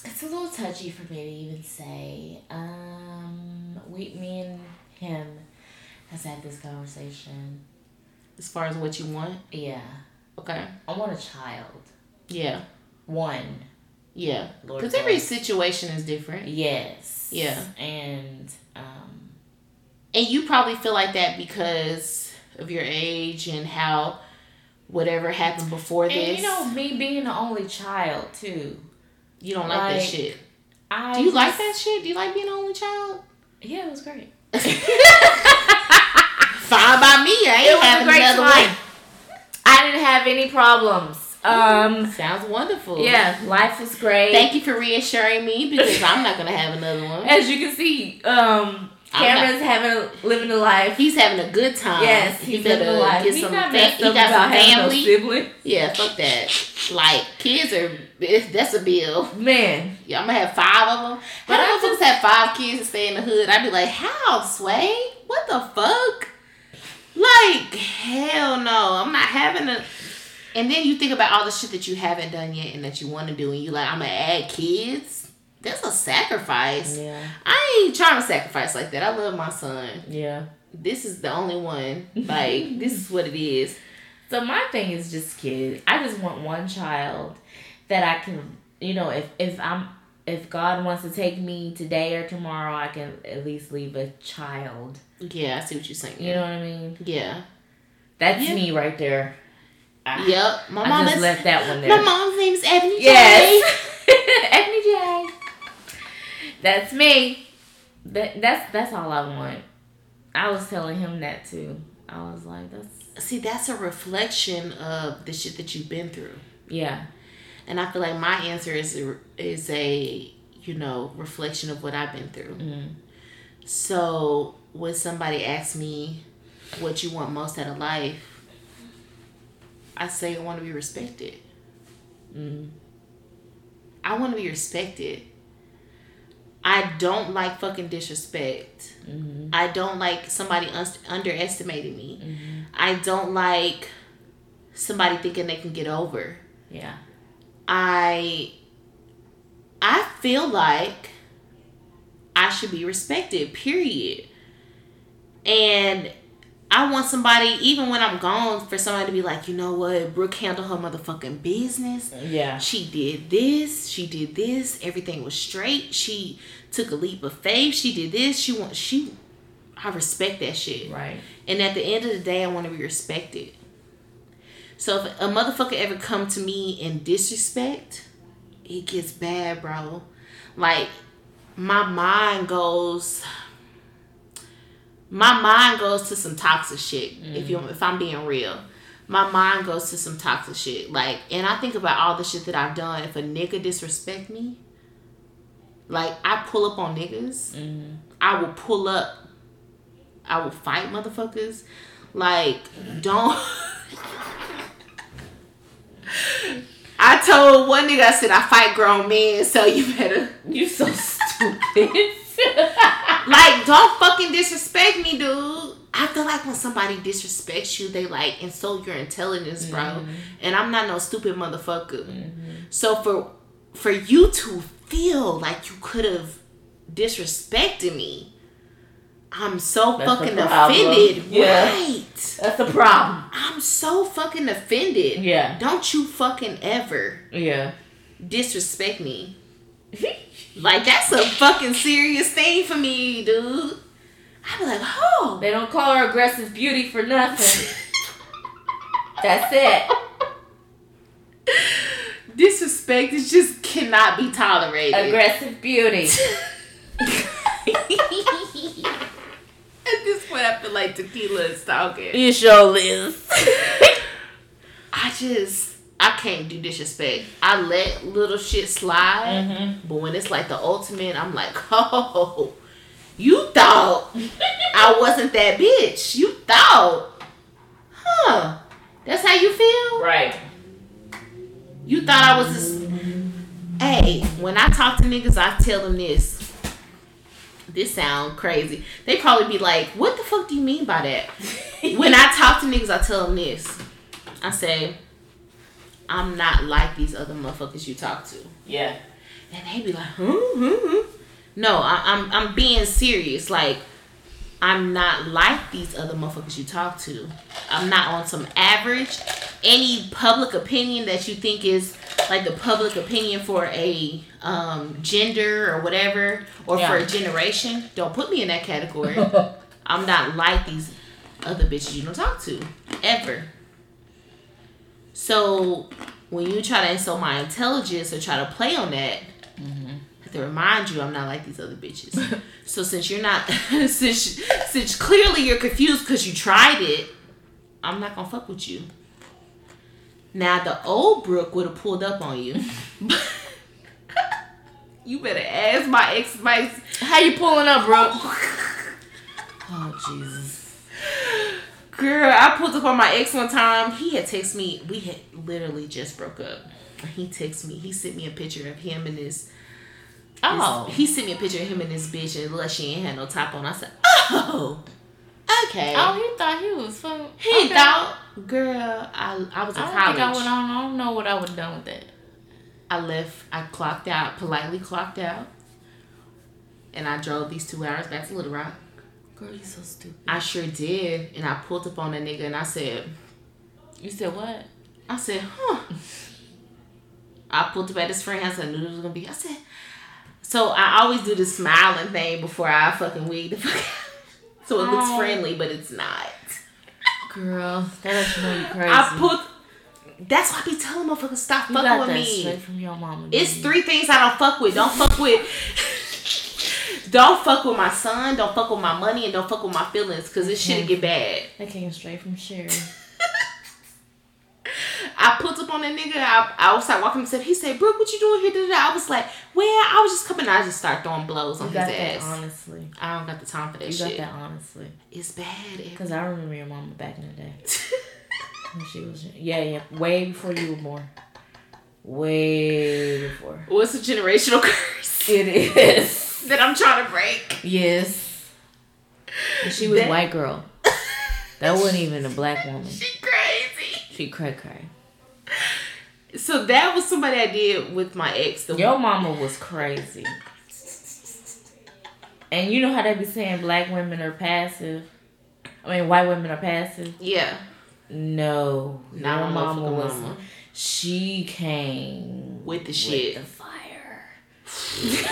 [SPEAKER 2] it's a little touchy for me to even say. Um, we, me and him, has had this conversation.
[SPEAKER 1] As far as what you want?
[SPEAKER 2] Yeah,
[SPEAKER 1] Okay.
[SPEAKER 2] I want a child.
[SPEAKER 1] Yeah.
[SPEAKER 2] One.
[SPEAKER 1] Yeah. Because every situation is different.
[SPEAKER 2] Yes.
[SPEAKER 1] Yeah.
[SPEAKER 2] And um,
[SPEAKER 1] And you probably feel like that because of your age and how whatever happened before
[SPEAKER 2] and
[SPEAKER 1] this.
[SPEAKER 2] you know me being the only child too.
[SPEAKER 1] you don't like, that shit.
[SPEAKER 2] I
[SPEAKER 1] Do you like that shit? Do you like being an only child?
[SPEAKER 2] Yeah, it was great.
[SPEAKER 1] Fine by me. I ain't
[SPEAKER 2] It
[SPEAKER 1] having another one.
[SPEAKER 2] I didn't have any problems. Um,
[SPEAKER 1] Sounds wonderful.
[SPEAKER 2] yeah, life is great.
[SPEAKER 1] Thank you for reassuring me because I'm not gonna have another one.
[SPEAKER 2] As you can see, um, Cameron's having a, living a life.
[SPEAKER 1] He's having a good time.
[SPEAKER 2] yes,
[SPEAKER 1] he
[SPEAKER 2] he's living a life.
[SPEAKER 1] get
[SPEAKER 2] He's
[SPEAKER 1] some.
[SPEAKER 2] not
[SPEAKER 1] Fa- he got
[SPEAKER 2] about
[SPEAKER 1] some
[SPEAKER 2] having no
[SPEAKER 1] family.
[SPEAKER 2] sibling.
[SPEAKER 1] Yeah, fuck that. Like kids are that's a bill.
[SPEAKER 2] Man,
[SPEAKER 1] Yeah, I'm gonna have five of them.
[SPEAKER 2] But I
[SPEAKER 1] just have five kids and stay in the hood. I'd be like, how, Sway? What the fuck? Like, hell no. I'm not having a. And then you think about all the shit that you haven't done yet and that you want to do, and you like, I'm gonna add kids. That's a sacrifice.
[SPEAKER 2] yeah,
[SPEAKER 1] I ain't trying to sacrifice like that. I love my son.
[SPEAKER 2] yeah.
[SPEAKER 1] This is the only one. Like, this is what it is.
[SPEAKER 2] So my thing is just kids. I just want one child that I can, you know, if if I'm if God wants to take me today or tomorrow, I can at least leave a child.
[SPEAKER 1] Yeah, I see what you're saying.
[SPEAKER 2] You know what I mean?
[SPEAKER 1] Yeah.
[SPEAKER 2] That's
[SPEAKER 1] Yeah.
[SPEAKER 2] me right there. I,
[SPEAKER 1] Yep. My mom
[SPEAKER 2] just left that one there.
[SPEAKER 1] My mom's name is Ebony J.
[SPEAKER 2] Yes. Ebony J. That's me. That, that's that's all I want. I was telling him that too. I was like, that's
[SPEAKER 1] See, that's a reflection of the shit that you've been through,
[SPEAKER 2] yeah.
[SPEAKER 1] and I feel like my answer is a, is a you know reflection of what I've been through.
[SPEAKER 2] Mm.
[SPEAKER 1] So when somebody asks me what you want most out of life, I say I want to be respected.
[SPEAKER 2] Mm.
[SPEAKER 1] I want to be respected. I don't like fucking disrespect.
[SPEAKER 2] Mm-hmm.
[SPEAKER 1] I don't like somebody un- underestimating me.
[SPEAKER 2] Mm-hmm.
[SPEAKER 1] I don't like somebody thinking they can get over.
[SPEAKER 2] Yeah.
[SPEAKER 1] I I feel like I should be respected, period. And I want somebody, even when I'm gone, for somebody to be like, you know what, Brooke handled her motherfucking business.
[SPEAKER 2] Yeah.
[SPEAKER 1] She did this, she did this, everything was straight. She took a leap of faith. She did this. She want she I respect that shit.
[SPEAKER 2] Right.
[SPEAKER 1] And at the end of the day, I want to be respected. So if a motherfucker ever come to me in disrespect, it gets bad, bro. Like my mind goes my mind goes to some toxic shit. If you if I'm being real. My mind goes to some toxic shit. Like and I think about all the shit that I've done. If a nigga disrespect me, like I pull up on niggas.
[SPEAKER 2] Mm-hmm.
[SPEAKER 1] I will pull up. I will fight motherfuckers. Like, don't. I told one nigga, I said, I fight grown men, so you better.
[SPEAKER 2] You so stupid.
[SPEAKER 1] like, don't fucking disrespect me, dude. I feel like when somebody disrespects you, they like insult your intelligence, bro.
[SPEAKER 2] Mm-hmm.
[SPEAKER 1] And I'm not no stupid motherfucker. So for for you to feel like you could have disrespected me, I'm so
[SPEAKER 2] That's
[SPEAKER 1] fucking offended.
[SPEAKER 2] Yeah.
[SPEAKER 1] Right.
[SPEAKER 2] That's the problem.
[SPEAKER 1] I'm so fucking offended.
[SPEAKER 2] Yeah.
[SPEAKER 1] Don't you fucking ever
[SPEAKER 2] Yeah.
[SPEAKER 1] disrespect me. Like that's a fucking serious thing for me, dude. I be like, oh,
[SPEAKER 2] They don't call her aggressive beauty for nothing. That's it.
[SPEAKER 1] disrespect is just cannot be tolerated.
[SPEAKER 2] Aggressive beauty.
[SPEAKER 1] At this point, I feel like tequila is talking.
[SPEAKER 2] You sure Liz.
[SPEAKER 1] I just, I can't do disrespect. I let little shit slide,
[SPEAKER 2] mm-hmm.
[SPEAKER 1] but when it's like the ultimate, I'm like, oh, you thought I wasn't that bitch. You thought, huh? That's how you feel?
[SPEAKER 2] Right.
[SPEAKER 1] You thought I was this. Hey, when I talk to niggas, I tell them this. This sound crazy. They probably be like, "What the fuck do you mean by that?" when I talk to niggas, I tell them this. I say, "I'm not like these other motherfuckers you talk to,"
[SPEAKER 2] Yeah.
[SPEAKER 1] and they be like, "Hmm, hmm, hmm." No, I, I'm I'm being serious. Like, I'm not like these other motherfuckers you talk to. I'm not on some average. Any public opinion that you think is like the public opinion for a um, gender or whatever, or for a generation, don't put me in that category. I'm not like these other bitches you don't talk to ever. So when you try to insult my intelligence or try to play on that, I have to remind you I'm not like these other bitches. so since you're not, since since clearly you're confused because you tried it, I'm not gonna fuck with you. Now the old Brooke would have pulled up on you. you better ask my ex my
[SPEAKER 2] How you pulling up, bro? Oh Jesus.
[SPEAKER 1] Girl, I pulled up on my ex one time. He had texted me. We had literally just broke up. He texted me. He sent me a picture of him and his.
[SPEAKER 2] Oh.
[SPEAKER 1] his- he sent me a picture of him and his bitch, and it she ain't had no top on. I said, "Oh, okay."
[SPEAKER 2] Oh, he thought he was fun.
[SPEAKER 1] he
[SPEAKER 2] okay.
[SPEAKER 1] thought, girl, I I was in
[SPEAKER 2] I think I
[SPEAKER 1] college.
[SPEAKER 2] would. I don't know what I would have done with that.
[SPEAKER 1] I left. I clocked out, politely clocked out, and I drove these two hours back to Little Rock.
[SPEAKER 2] Girl, you so stupid.
[SPEAKER 1] I sure did, and I pulled up on that nigga, and I said,
[SPEAKER 2] You said what?
[SPEAKER 1] I said, huh. I pulled up at his friend house. I knew it was gonna be. I said, so I always do the smiling thing before I fucking wig the fuck out. So it looks
[SPEAKER 2] Oh.
[SPEAKER 1] friendly, but it's not.
[SPEAKER 2] Girl, that lets you know you crazy.
[SPEAKER 1] I put. That's why I be telling motherfuckers stop
[SPEAKER 2] you
[SPEAKER 1] fucking with
[SPEAKER 2] that
[SPEAKER 1] me.
[SPEAKER 2] straight from your mama.
[SPEAKER 1] It's three things I don't fuck with. Don't fuck with. Don't fuck with my son. Don't fuck with my money, and don't fuck with my feelings, cause this shit get bad.
[SPEAKER 2] That came straight from Sherry.
[SPEAKER 1] I put up on that nigga. I, I was like walking himself. He said, "Brooke, what you doing here?" I was like, "Well, I was just coming." I just start throwing blows on
[SPEAKER 2] You
[SPEAKER 1] his
[SPEAKER 2] that
[SPEAKER 1] ass.
[SPEAKER 2] honestly.
[SPEAKER 1] I don't got the time for that
[SPEAKER 2] You
[SPEAKER 1] shit.
[SPEAKER 2] got that honestly.
[SPEAKER 1] It's bad.
[SPEAKER 2] Cause I remember your mama back in the day when she was yeah yeah way before you were born. Way before.
[SPEAKER 1] What's a generational curse
[SPEAKER 2] It is.
[SPEAKER 1] that I'm trying to break?
[SPEAKER 2] Yes. And she was
[SPEAKER 1] That-
[SPEAKER 2] white girl. That wasn't even a black woman.
[SPEAKER 1] She crazy.
[SPEAKER 2] She cray cray.
[SPEAKER 1] So that was somebody I did with my ex. The
[SPEAKER 2] Your mama was crazy. And you know how they be saying black women are passive? I mean, white women are passive?
[SPEAKER 1] yeah.
[SPEAKER 2] No.
[SPEAKER 1] Not my
[SPEAKER 2] mama was.
[SPEAKER 1] mama.
[SPEAKER 2] She came
[SPEAKER 1] With the shit.
[SPEAKER 2] with the fire.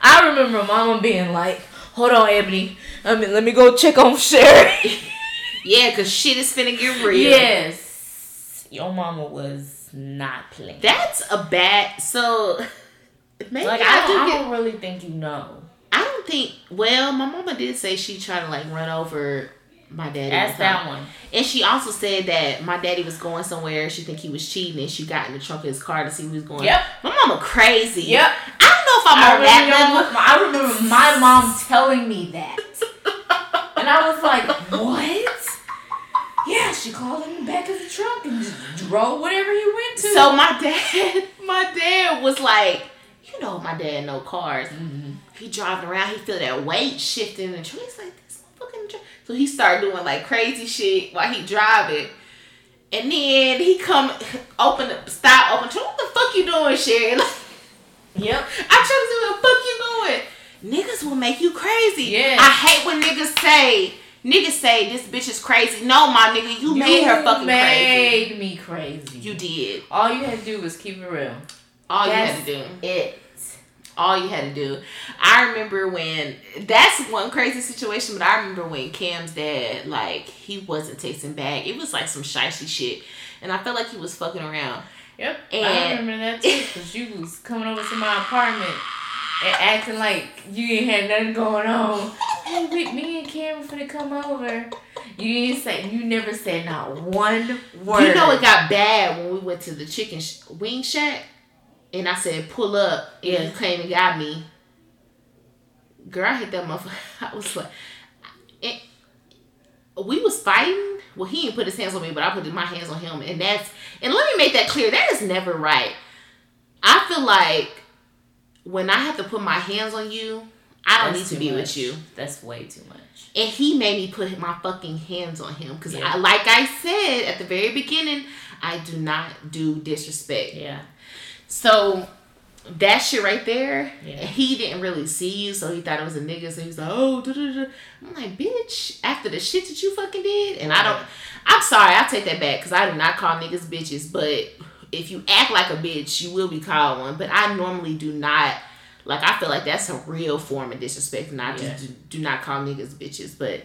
[SPEAKER 2] I remember mama being like, hold on, Ebony. I mean, let me go check on Sherry.
[SPEAKER 1] Yeah, cause shit is finna get real.
[SPEAKER 2] yes. Your mama was not playing.
[SPEAKER 1] That's a bad. So maybe
[SPEAKER 2] like,
[SPEAKER 1] I,
[SPEAKER 2] I
[SPEAKER 1] do
[SPEAKER 2] I
[SPEAKER 1] get.
[SPEAKER 2] don't really think you know.
[SPEAKER 1] I don't think. Well, my mama did say she tried to like run over my daddy. Time.
[SPEAKER 2] that one.
[SPEAKER 1] And she also said that my daddy was going somewhere. She think he was cheating, and she got in the trunk of his car to see who he was going.
[SPEAKER 2] Yep.
[SPEAKER 1] My mama crazy.
[SPEAKER 2] Yep.
[SPEAKER 1] I don't know if I'm
[SPEAKER 2] I
[SPEAKER 1] on that level.
[SPEAKER 2] I remember my mom telling me that. And I was like, what? Yeah, she called him in the back of the truck and just drove whatever he went to.
[SPEAKER 1] So my dad, my dad was like, you know my dad no cars.
[SPEAKER 2] Mm-hmm.
[SPEAKER 1] He driving around, he feel that weight shifting in the truck. He's like, this motherfucking truck. So he started doing like crazy shit while he driving. And then he come open the stop open. What the fuck you doing, Sherry? Like,
[SPEAKER 2] Yep.
[SPEAKER 1] I'm trying to see where the fuck you doing. Niggas will make you crazy.
[SPEAKER 2] Yeah.
[SPEAKER 1] I hate when niggas say, niggas say this bitch is crazy. No, my nigga, you, made her fucking crazy.
[SPEAKER 2] made me crazy.
[SPEAKER 1] You did.
[SPEAKER 2] All you had to do was keep it real.
[SPEAKER 1] All
[SPEAKER 2] That's
[SPEAKER 1] you had to do.
[SPEAKER 2] It.
[SPEAKER 1] All you had to do. I remember when that's one crazy situation, but I remember when Cam's dad like he wasn't tasting back. It was like some shicey shit, and I felt like he was fucking around.
[SPEAKER 2] Yep.
[SPEAKER 1] And I
[SPEAKER 2] remember that too, because you was coming over to my apartment and acting like you ain't had nothing going on. Hey, me and Cameron finna come over. You didn't say, you never said not one word.
[SPEAKER 1] You know it got bad when we went to the chicken sh- wing shack, and I said pull up, and
[SPEAKER 2] Yeah.
[SPEAKER 1] came and got me. Girl, I hit that motherfucker. I was like, we was fighting. Well, he didn't put his hands on me, but I put my hands on him, and that's and let me make that clear. That is never right. I feel like when I have to put my hands on you, I don't
[SPEAKER 2] That's
[SPEAKER 1] need to be
[SPEAKER 2] much.
[SPEAKER 1] with you.
[SPEAKER 2] That's way too much.
[SPEAKER 1] And he made me put my fucking hands on him because,
[SPEAKER 2] Yeah.
[SPEAKER 1] I, like I said at the very beginning, I do not do disrespect.
[SPEAKER 2] Yeah.
[SPEAKER 1] So that shit right there,
[SPEAKER 2] Yeah.
[SPEAKER 1] he didn't really see you, so he thought it was a nigga. So he was like, "Oh, da, da, da." I'm like, bitch." After the shit that you fucking did, and I don't. I'm sorry, I take that back because I do not call niggas bitches. But if you act like a bitch, you will be called one. But I normally do not. Like I feel like that's a real form of disrespect, and I
[SPEAKER 2] Yeah.
[SPEAKER 1] just do, do not call niggas bitches. But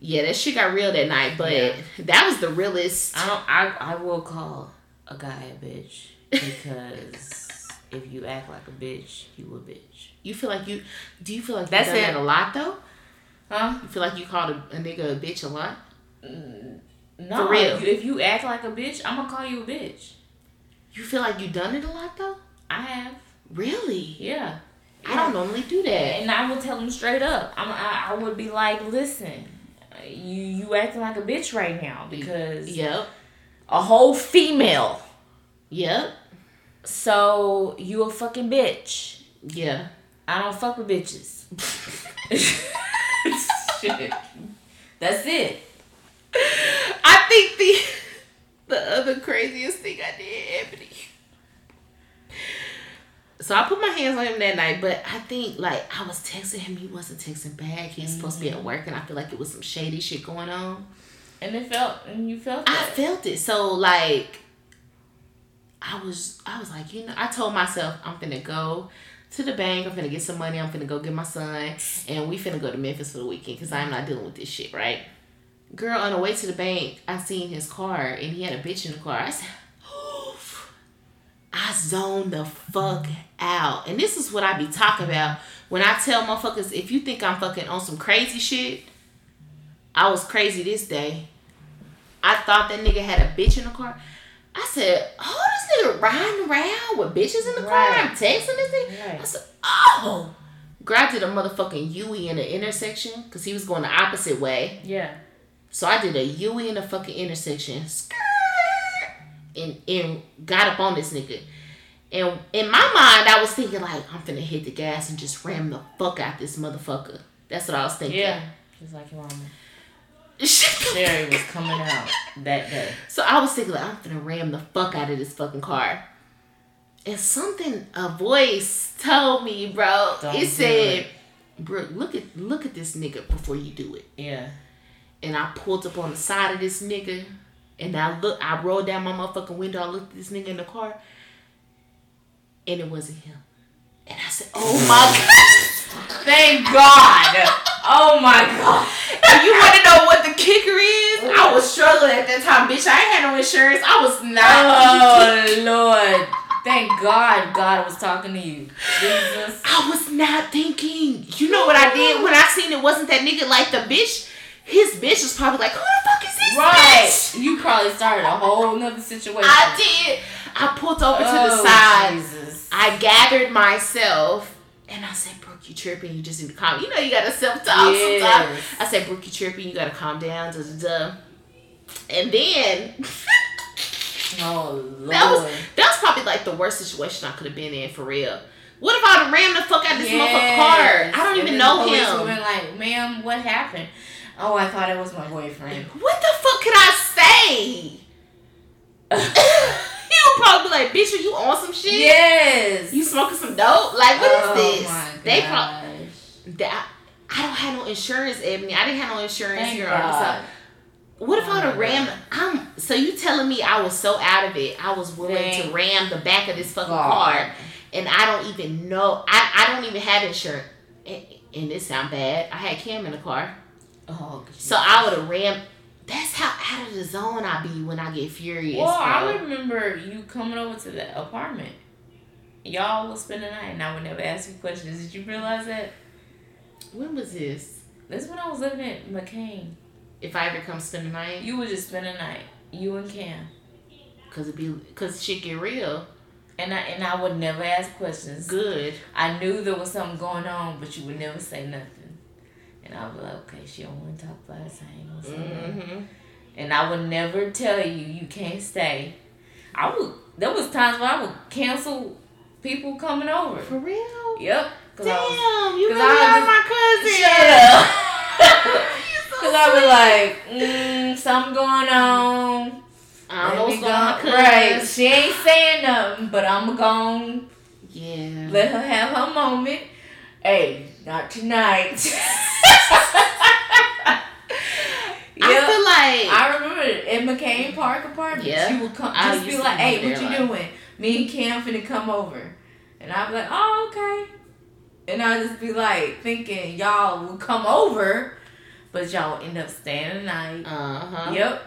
[SPEAKER 1] yeah, that shit got real that night. But
[SPEAKER 2] Yeah.
[SPEAKER 1] that was the realest.
[SPEAKER 2] I don't. I I will call a guy a bitch because if you act like a bitch, you a bitch.
[SPEAKER 1] You feel like you? Do you feel like
[SPEAKER 2] That's it.
[SPEAKER 1] that a lot though?
[SPEAKER 2] Huh?
[SPEAKER 1] You feel like you called a, a nigga a bitch a lot?
[SPEAKER 2] No.
[SPEAKER 1] For real.
[SPEAKER 2] If you, if you act like a bitch, I'm gonna call you a bitch.
[SPEAKER 1] You feel like you done it a lot though?
[SPEAKER 2] I have.
[SPEAKER 1] Really?
[SPEAKER 2] Yeah.
[SPEAKER 1] I don't normally do that.
[SPEAKER 2] And I would tell him straight up. I'm, I, I would be like, listen, you you acting like a bitch right now because
[SPEAKER 1] Yep.
[SPEAKER 2] a whole female.
[SPEAKER 1] Yep.
[SPEAKER 2] So you a fucking bitch.
[SPEAKER 1] Yeah.
[SPEAKER 2] I don't fuck with bitches. Shit. That's it.
[SPEAKER 1] I think the the other craziest thing I did, Ebony. So I put my hands on him that night, but I think like I was texting him, he wasn't texting back. He was supposed to be at work, and I feel like it was some shady shit going on.
[SPEAKER 2] And it felt and you felt
[SPEAKER 1] I felt it. So like I was I was like, you know, I told myself I'm finna go to the bank, I'm finna get some money, I'm finna go get my son, and we finna go to Memphis for the weekend because I'm not dealing with this shit, right? Girl, on the way to the bank, I seen his car and he had a bitch in the car. I said, Oof. I zoned the fuck out. And this is what I be talking about when I tell motherfuckers, if you think I'm fucking on some crazy shit, I was crazy this day. I thought that nigga had a bitch in the car. I said, oh, this nigga riding around with bitches in the car. I'm texting this thing. I said, oh. Grabbed did a motherfucking Yui in the intersection because he was going the opposite way.
[SPEAKER 2] Yeah.
[SPEAKER 1] So I did a Yui in the fucking intersection. And, and got up on this nigga. And in my mind, I was thinking, like, I'm finna hit the gas and just ram the fuck out this motherfucker. That's what I was thinking.
[SPEAKER 2] Yeah. Just like your mama. Sherry was coming out that day.
[SPEAKER 1] So I was thinking, like, I'm gonna ram the fuck out of this fucking car. And something, a voice told me, bro.
[SPEAKER 2] Don't
[SPEAKER 1] it said,
[SPEAKER 2] it.
[SPEAKER 1] "Brooke, look at look at this nigga before you do it."
[SPEAKER 2] Yeah.
[SPEAKER 1] And I pulled up on the side of this nigga, and I look, I rolled down my motherfucking window. I looked at this nigga in the car, and it wasn't him. And I said, "Oh my god!"
[SPEAKER 2] Thank God. Oh my God.
[SPEAKER 1] And you want to know what the kicker is? I was struggling at that time, bitch. I ain't had no insurance. I was not.
[SPEAKER 2] Oh Lord. Thank God God was talking to you. Jesus.
[SPEAKER 1] I was not thinking. You know what I did when I seen it wasn't that nigga like the bitch. His bitch was probably like, who the fuck is this
[SPEAKER 2] Right.
[SPEAKER 1] bitch?
[SPEAKER 2] You probably started a whole nother situation.
[SPEAKER 1] I did. I pulled over to the
[SPEAKER 2] Oh,
[SPEAKER 1] side.
[SPEAKER 2] Jesus.
[SPEAKER 1] I gathered myself and I said, you tripping. You just need to calm. You know you gotta self talk
[SPEAKER 2] Yes.
[SPEAKER 1] sometimes. I said, Brooke, you tripping. You gotta calm down. Da, da, da. And then
[SPEAKER 2] Oh Lord.
[SPEAKER 1] that was that was probably like the worst situation I could have been in for real. What if I would ram the fuck out this motherfucker car? I don't
[SPEAKER 2] And
[SPEAKER 1] even know him.
[SPEAKER 2] would've like, ma'am, what happened? Oh, I thought it was my boyfriend.
[SPEAKER 1] What the fuck could I say? he would probably be like, bitch, are you on some shit?
[SPEAKER 2] yes.
[SPEAKER 1] You smoking some dope? Like, what is
[SPEAKER 2] oh
[SPEAKER 1] this?
[SPEAKER 2] My
[SPEAKER 1] They probably. That, I don't have no insurance, Ebony. I didn't have no insurance
[SPEAKER 2] Thank
[SPEAKER 1] here
[SPEAKER 2] God.
[SPEAKER 1] What if
[SPEAKER 2] Oh
[SPEAKER 1] I'd have rammed? I'm so you telling me I was so out of it. I was willing to ram the back of this fucking
[SPEAKER 2] God.
[SPEAKER 1] car, and I don't even know. I, I don't even have insurance. And, and this sound bad. I had Cam in the car,
[SPEAKER 2] Oh,
[SPEAKER 1] so I would have rammed. That's how out of the zone I be when I get furious.
[SPEAKER 2] Well, I
[SPEAKER 1] bro.
[SPEAKER 2] remember you coming over to the apartment. Y'all would spend the night, and I would never ask you questions. Did you realize that?
[SPEAKER 1] When was this?
[SPEAKER 2] This is when I was living at McCain.
[SPEAKER 1] If I ever come spend the night,
[SPEAKER 2] You would just spend the night, you and Cam,
[SPEAKER 1] cause it be cause shit get real.
[SPEAKER 2] and I and I would never ask questions.
[SPEAKER 1] Good.
[SPEAKER 2] I knew there was something going on, but you would never say nothing. And I was like, okay, she don't want to talk about so I ain't gonna say.
[SPEAKER 1] Mm-hmm.
[SPEAKER 2] And I would never tell you you can't stay. I would. There was times where I would cancel people coming over.
[SPEAKER 1] For real.
[SPEAKER 2] Yep. 'cause I was-
[SPEAKER 1] Damn, you really
[SPEAKER 2] I
[SPEAKER 1] are
[SPEAKER 2] was-
[SPEAKER 1] my cousin.
[SPEAKER 2] Shut up.
[SPEAKER 1] You so
[SPEAKER 2] I was like, mm, something going on.
[SPEAKER 1] I
[SPEAKER 2] Let
[SPEAKER 1] don't know what's going on,
[SPEAKER 2] go- Right. She ain't saying nothing, but I'm gonna
[SPEAKER 1] Yeah.
[SPEAKER 2] let her have her moment. Hey, not tonight.
[SPEAKER 1] I feel like
[SPEAKER 2] I remember in McCain Park apartment.
[SPEAKER 1] Yeah.
[SPEAKER 2] She would come
[SPEAKER 1] I
[SPEAKER 2] just be like, Hey, what you
[SPEAKER 1] lot.
[SPEAKER 2] doing? Me and Cam finna come over. And I'd be like, Oh, okay. And I'd just be like thinking y'all will come over, but y'all end up staying the night.
[SPEAKER 1] uh huh.
[SPEAKER 2] Yep.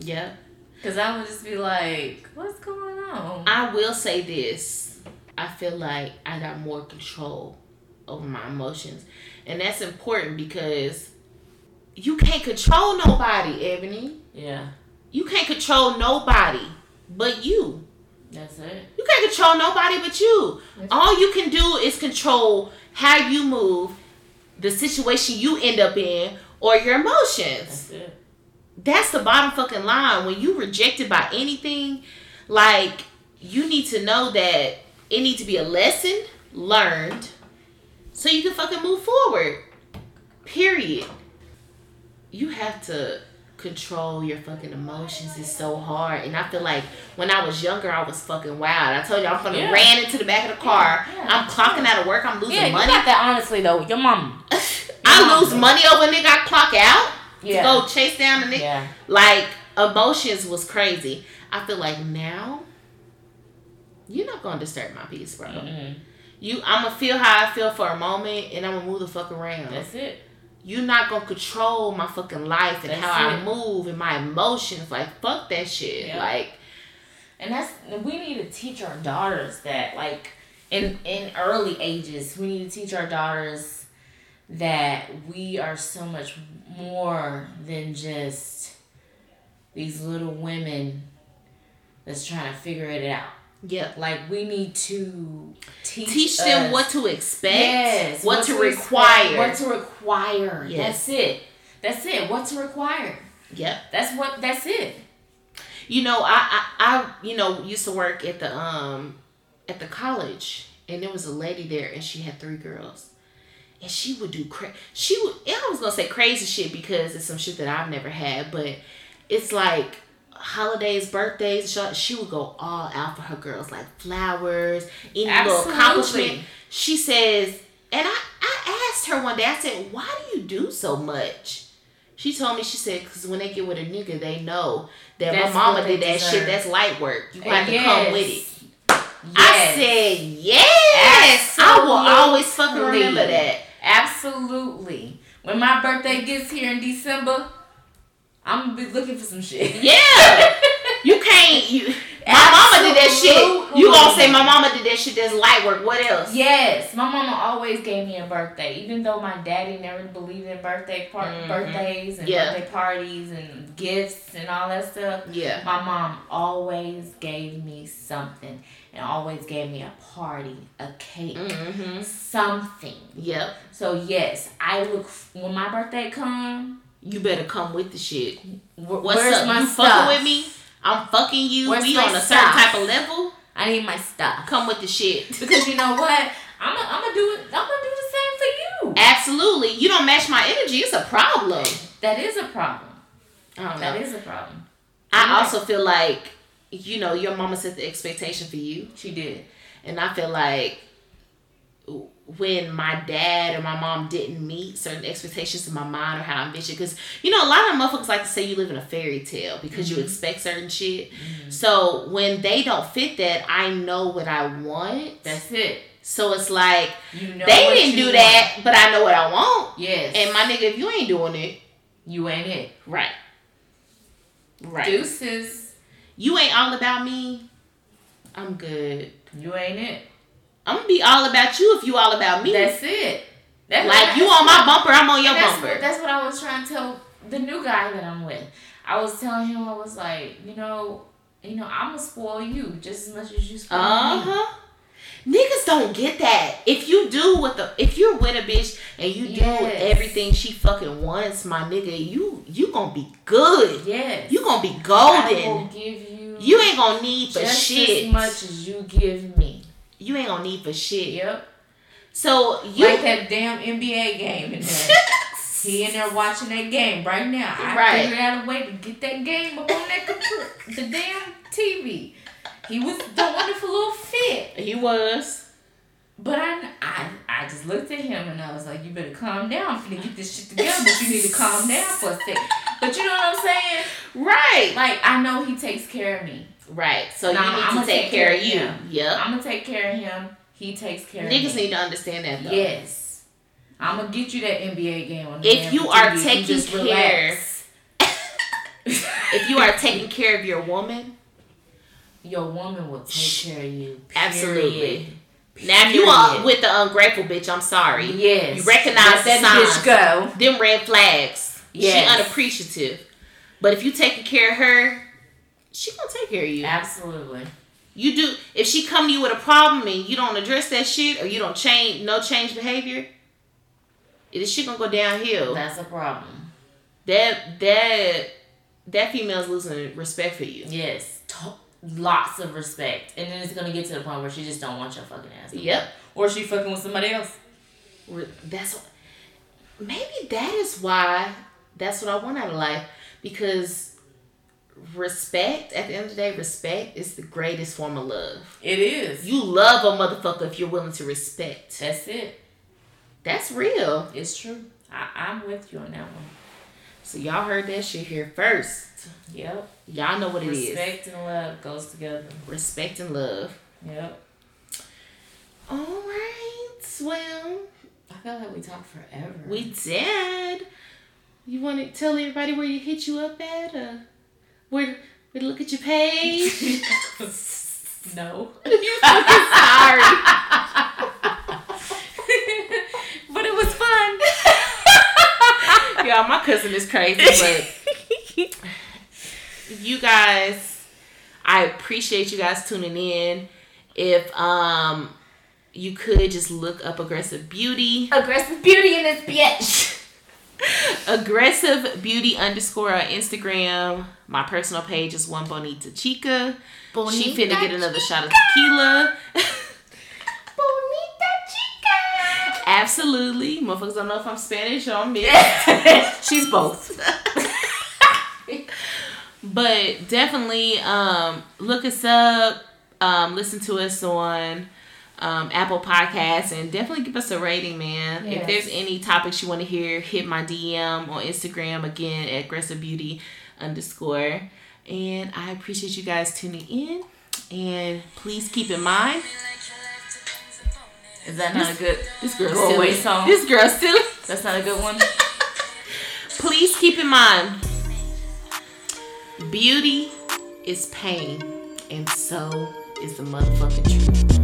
[SPEAKER 1] Yep.
[SPEAKER 2] Cause I would just be like, What's going on?
[SPEAKER 1] I will say this. I feel like I got more control over my emotions. And that's important because you can't control nobody, Ebony.
[SPEAKER 2] yeah,
[SPEAKER 1] You can't control nobody but you.
[SPEAKER 2] that's it.
[SPEAKER 1] You can't control nobody but you. All you can do is control how you move, the situation you end up in, or your emotions.
[SPEAKER 2] That's it.
[SPEAKER 1] That's the bottom fucking line. When you rejected by anything, like you need to know that it needs to be a lesson learned so you can fucking move forward. Period. You have to control your fucking emotions. It's so hard. And I feel like when I was younger, I was fucking wild. I told you I'm fucking
[SPEAKER 2] Yeah.
[SPEAKER 1] ran into the back of the car.
[SPEAKER 2] Yeah,
[SPEAKER 1] I'm clocking out of work. I'm losing
[SPEAKER 2] Yeah, you
[SPEAKER 1] money.
[SPEAKER 2] got that honestly though. Your mom.
[SPEAKER 1] I lose money over a nigga I clock out
[SPEAKER 2] Yeah.
[SPEAKER 1] to go chase down the nigga.
[SPEAKER 2] Yeah.
[SPEAKER 1] Like emotions was crazy. I feel like now you're not gonna disturb my peace, bro.
[SPEAKER 2] Mm-mm.
[SPEAKER 1] You, I'm gonna feel how I feel for a moment, and I'm gonna move the fuck around.
[SPEAKER 2] That's it.
[SPEAKER 1] You're not gonna control my fucking life and
[SPEAKER 2] That's
[SPEAKER 1] how I move and my emotions. Like fuck that shit. Like
[SPEAKER 2] And that's we need to teach our daughters that like in in early ages we need to teach our daughters that we are so much more than just these little women that's trying to figure it out.
[SPEAKER 1] Yeah,
[SPEAKER 2] Like we need to teach
[SPEAKER 1] teach them
[SPEAKER 2] us-
[SPEAKER 1] what to expect,
[SPEAKER 2] yes,
[SPEAKER 1] what, to
[SPEAKER 2] expect,
[SPEAKER 1] require.
[SPEAKER 2] what to require.
[SPEAKER 1] Yes.
[SPEAKER 2] That's it. That's it. What to require.
[SPEAKER 1] yep.
[SPEAKER 2] That's what. That's it.
[SPEAKER 1] You know, I, I, I, you know, used to work at the um, at the college, and there was a lady there, and she had three girls, and she would do cra- She would. I was gonna say crazy shit because it's some shit that I've never had, but it's like holidays, birthdays. She, she would go all out for her girls, like flowers, any little accomplishment. She says, and I, I asked her one day. I said, "Why do you do so much?" She told me, she said, because when they get with a nigga, they know that
[SPEAKER 2] That's
[SPEAKER 1] my mama did that shit. That's light work. You got to come with it. I said, yes. I will always fucking
[SPEAKER 2] Absolutely.
[SPEAKER 1] remember that.
[SPEAKER 2] Absolutely. When my birthday gets here in December, I'm gonna be looking for some shit.
[SPEAKER 1] Yeah. You can't. You. My mama did that shit. You gonna say my mama did that shit? That's light work. What else?
[SPEAKER 2] Yes, my mama always gave me a birthday, even though my daddy never believed in birthday par-
[SPEAKER 1] Mhm.
[SPEAKER 2] birthdays and
[SPEAKER 1] Yeah.
[SPEAKER 2] birthday parties and gifts and all that stuff.
[SPEAKER 1] Yeah.
[SPEAKER 2] My mom always gave me something, and always gave me a party, a cake,
[SPEAKER 1] Mm-hmm.
[SPEAKER 2] something.
[SPEAKER 1] Yep.
[SPEAKER 2] So yes, I look when my birthday come.
[SPEAKER 1] You better come with the shit. What's
[SPEAKER 2] where's
[SPEAKER 1] up?
[SPEAKER 2] my
[SPEAKER 1] you
[SPEAKER 2] stuff?
[SPEAKER 1] fucking with me? I'm fucking you.
[SPEAKER 2] Where's
[SPEAKER 1] we on a certain
[SPEAKER 2] stuff?
[SPEAKER 1] type of level.
[SPEAKER 2] I need my stuff.
[SPEAKER 1] Come with the shit.
[SPEAKER 2] Because you know what? I'm gonna do it. I'm gonna do the same for you.
[SPEAKER 1] Absolutely. You don't match my energy. It's a problem.
[SPEAKER 2] That is a problem.
[SPEAKER 1] I don't know.
[SPEAKER 2] That is a problem.
[SPEAKER 1] I also feel like, you know, your mama set the expectation for you.
[SPEAKER 2] She did.
[SPEAKER 1] And I feel like when my dad or my mom didn't meet certain expectations in my mind or how I envisioned, because you know a lot of motherfuckers like to say you live in a fairy tale because mm-hmm. you expect certain shit. Mm-hmm. So when they don't fit that, I know what I want.
[SPEAKER 2] That's it.
[SPEAKER 1] So it's like you know they didn't do want. that, but I know what I want.
[SPEAKER 2] Yes.
[SPEAKER 1] And my nigga, if you ain't doing it,
[SPEAKER 2] you ain't it.
[SPEAKER 1] Right.
[SPEAKER 2] Right. Deuces.
[SPEAKER 1] You ain't all about me. I'm good.
[SPEAKER 2] You ain't it.
[SPEAKER 1] I'm gonna be all about you if you all about me.
[SPEAKER 2] That's it.
[SPEAKER 1] That's like you on my bumper, I'm on your
[SPEAKER 2] that's
[SPEAKER 1] bumper.
[SPEAKER 2] What, that's what I was trying to tell the new guy that I'm with. I was telling him I was like, you know, you know, I'm gonna spoil you just as much as you spoil me. uh-huh. me.
[SPEAKER 1] Niggas don't get that. If you do what the if you're with a bitch and you yes. do everything she fucking wants, my nigga, you you gonna be good.
[SPEAKER 2] Yes.
[SPEAKER 1] You gonna be golden. I
[SPEAKER 2] will give you.
[SPEAKER 1] You ain't gonna need
[SPEAKER 2] just
[SPEAKER 1] shit
[SPEAKER 2] as much as you give me
[SPEAKER 1] you ain't gonna need for shit.
[SPEAKER 2] Yep.
[SPEAKER 1] So you
[SPEAKER 2] like that damn NBA game in there. he in there watching that game right now. I right. figured out a way to get that game up on that computer, the damn TV. He was the wonderful little fit.
[SPEAKER 1] He was.
[SPEAKER 2] But I, I, I just looked at him and I was like, you better calm down. I'm finna get this shit together, but you need to calm down for a second. But you know what I'm saying?
[SPEAKER 1] Right.
[SPEAKER 2] Like, I know he takes care of me.
[SPEAKER 1] Right. So you I'm, need I'm to take, take care, care, of you.
[SPEAKER 2] Yep. I'm gonna take care of him. He takes care
[SPEAKER 1] Niggas
[SPEAKER 2] of. Niggas
[SPEAKER 1] need to understand that though.
[SPEAKER 2] Yes. I'm gonna get you that NBA game on
[SPEAKER 1] If you are TV, taking care if you are taking care of your woman,
[SPEAKER 2] your woman will take care of you. Period.
[SPEAKER 1] Absolutely. Now, if you are with the ungrateful bitch, I'm sorry.
[SPEAKER 2] Yes.
[SPEAKER 1] You recognize that bitch go. Them red flags. Yes. She unappreciative. But if you taking care of her, she gonna take care of you.
[SPEAKER 2] Absolutely.
[SPEAKER 1] You do if she come to you with a problem and you don't address that shit or you don't change no change behavior, is she gonna go downhill.
[SPEAKER 2] That's a problem.
[SPEAKER 1] That that that female's losing respect for you.
[SPEAKER 2] Yes. Lots of respect. And then it's gonna get to the point where she just don't want your fucking ass.
[SPEAKER 1] Yep.
[SPEAKER 2] Or she fucking with somebody else.
[SPEAKER 1] That's what maybe that is why that's what I want out of life. Because respect at the end of the day respect is the greatest form of love.
[SPEAKER 2] It is.
[SPEAKER 1] You love a motherfucker if you're willing to respect.
[SPEAKER 2] That's it.
[SPEAKER 1] That's real.
[SPEAKER 2] It's true. I, i'm with you on that one.
[SPEAKER 1] So y'all heard that shit here first.
[SPEAKER 2] Yep.
[SPEAKER 1] Y'all know what
[SPEAKER 2] respect
[SPEAKER 1] it is.
[SPEAKER 2] Respect and love goes together.
[SPEAKER 1] Respect and love.
[SPEAKER 2] Yep.
[SPEAKER 1] All right well
[SPEAKER 2] i feel like we talked forever.
[SPEAKER 1] we did. You want to tell everybody where you hit you up at uh where we look at your page?
[SPEAKER 2] no.
[SPEAKER 1] You're fucking sorry.
[SPEAKER 2] but it was fun.
[SPEAKER 1] Yeah, my cousin is crazy, but you guys, I appreciate you guys tuning in. If um you could just look up aggressive beauty.
[SPEAKER 2] Aggressive beauty in this bitch.
[SPEAKER 1] Aggressive Beauty underscore on Instagram. My personal page is one Bonita Chica. Bonita she finna get another Chica. shot of tequila.
[SPEAKER 2] Bonita Chica.
[SPEAKER 1] Absolutely. Motherfuckers don't know if I'm Spanish or I'm mixed. She's both. but definitely um, look us up. Um, listen to us on um, Apple Podcasts and definitely give us a rating, man. Yes. If there's any topics you want to hear, hit my DM on Instagram again at aggressive beauty underscore. And I appreciate you guys tuning in. And please keep in mind.
[SPEAKER 2] Is that not this, a good
[SPEAKER 1] this girl silly
[SPEAKER 2] song?
[SPEAKER 1] This girl silly.
[SPEAKER 2] That's not a good one.
[SPEAKER 1] please keep in mind. Beauty is pain, and so is the motherfucking truth.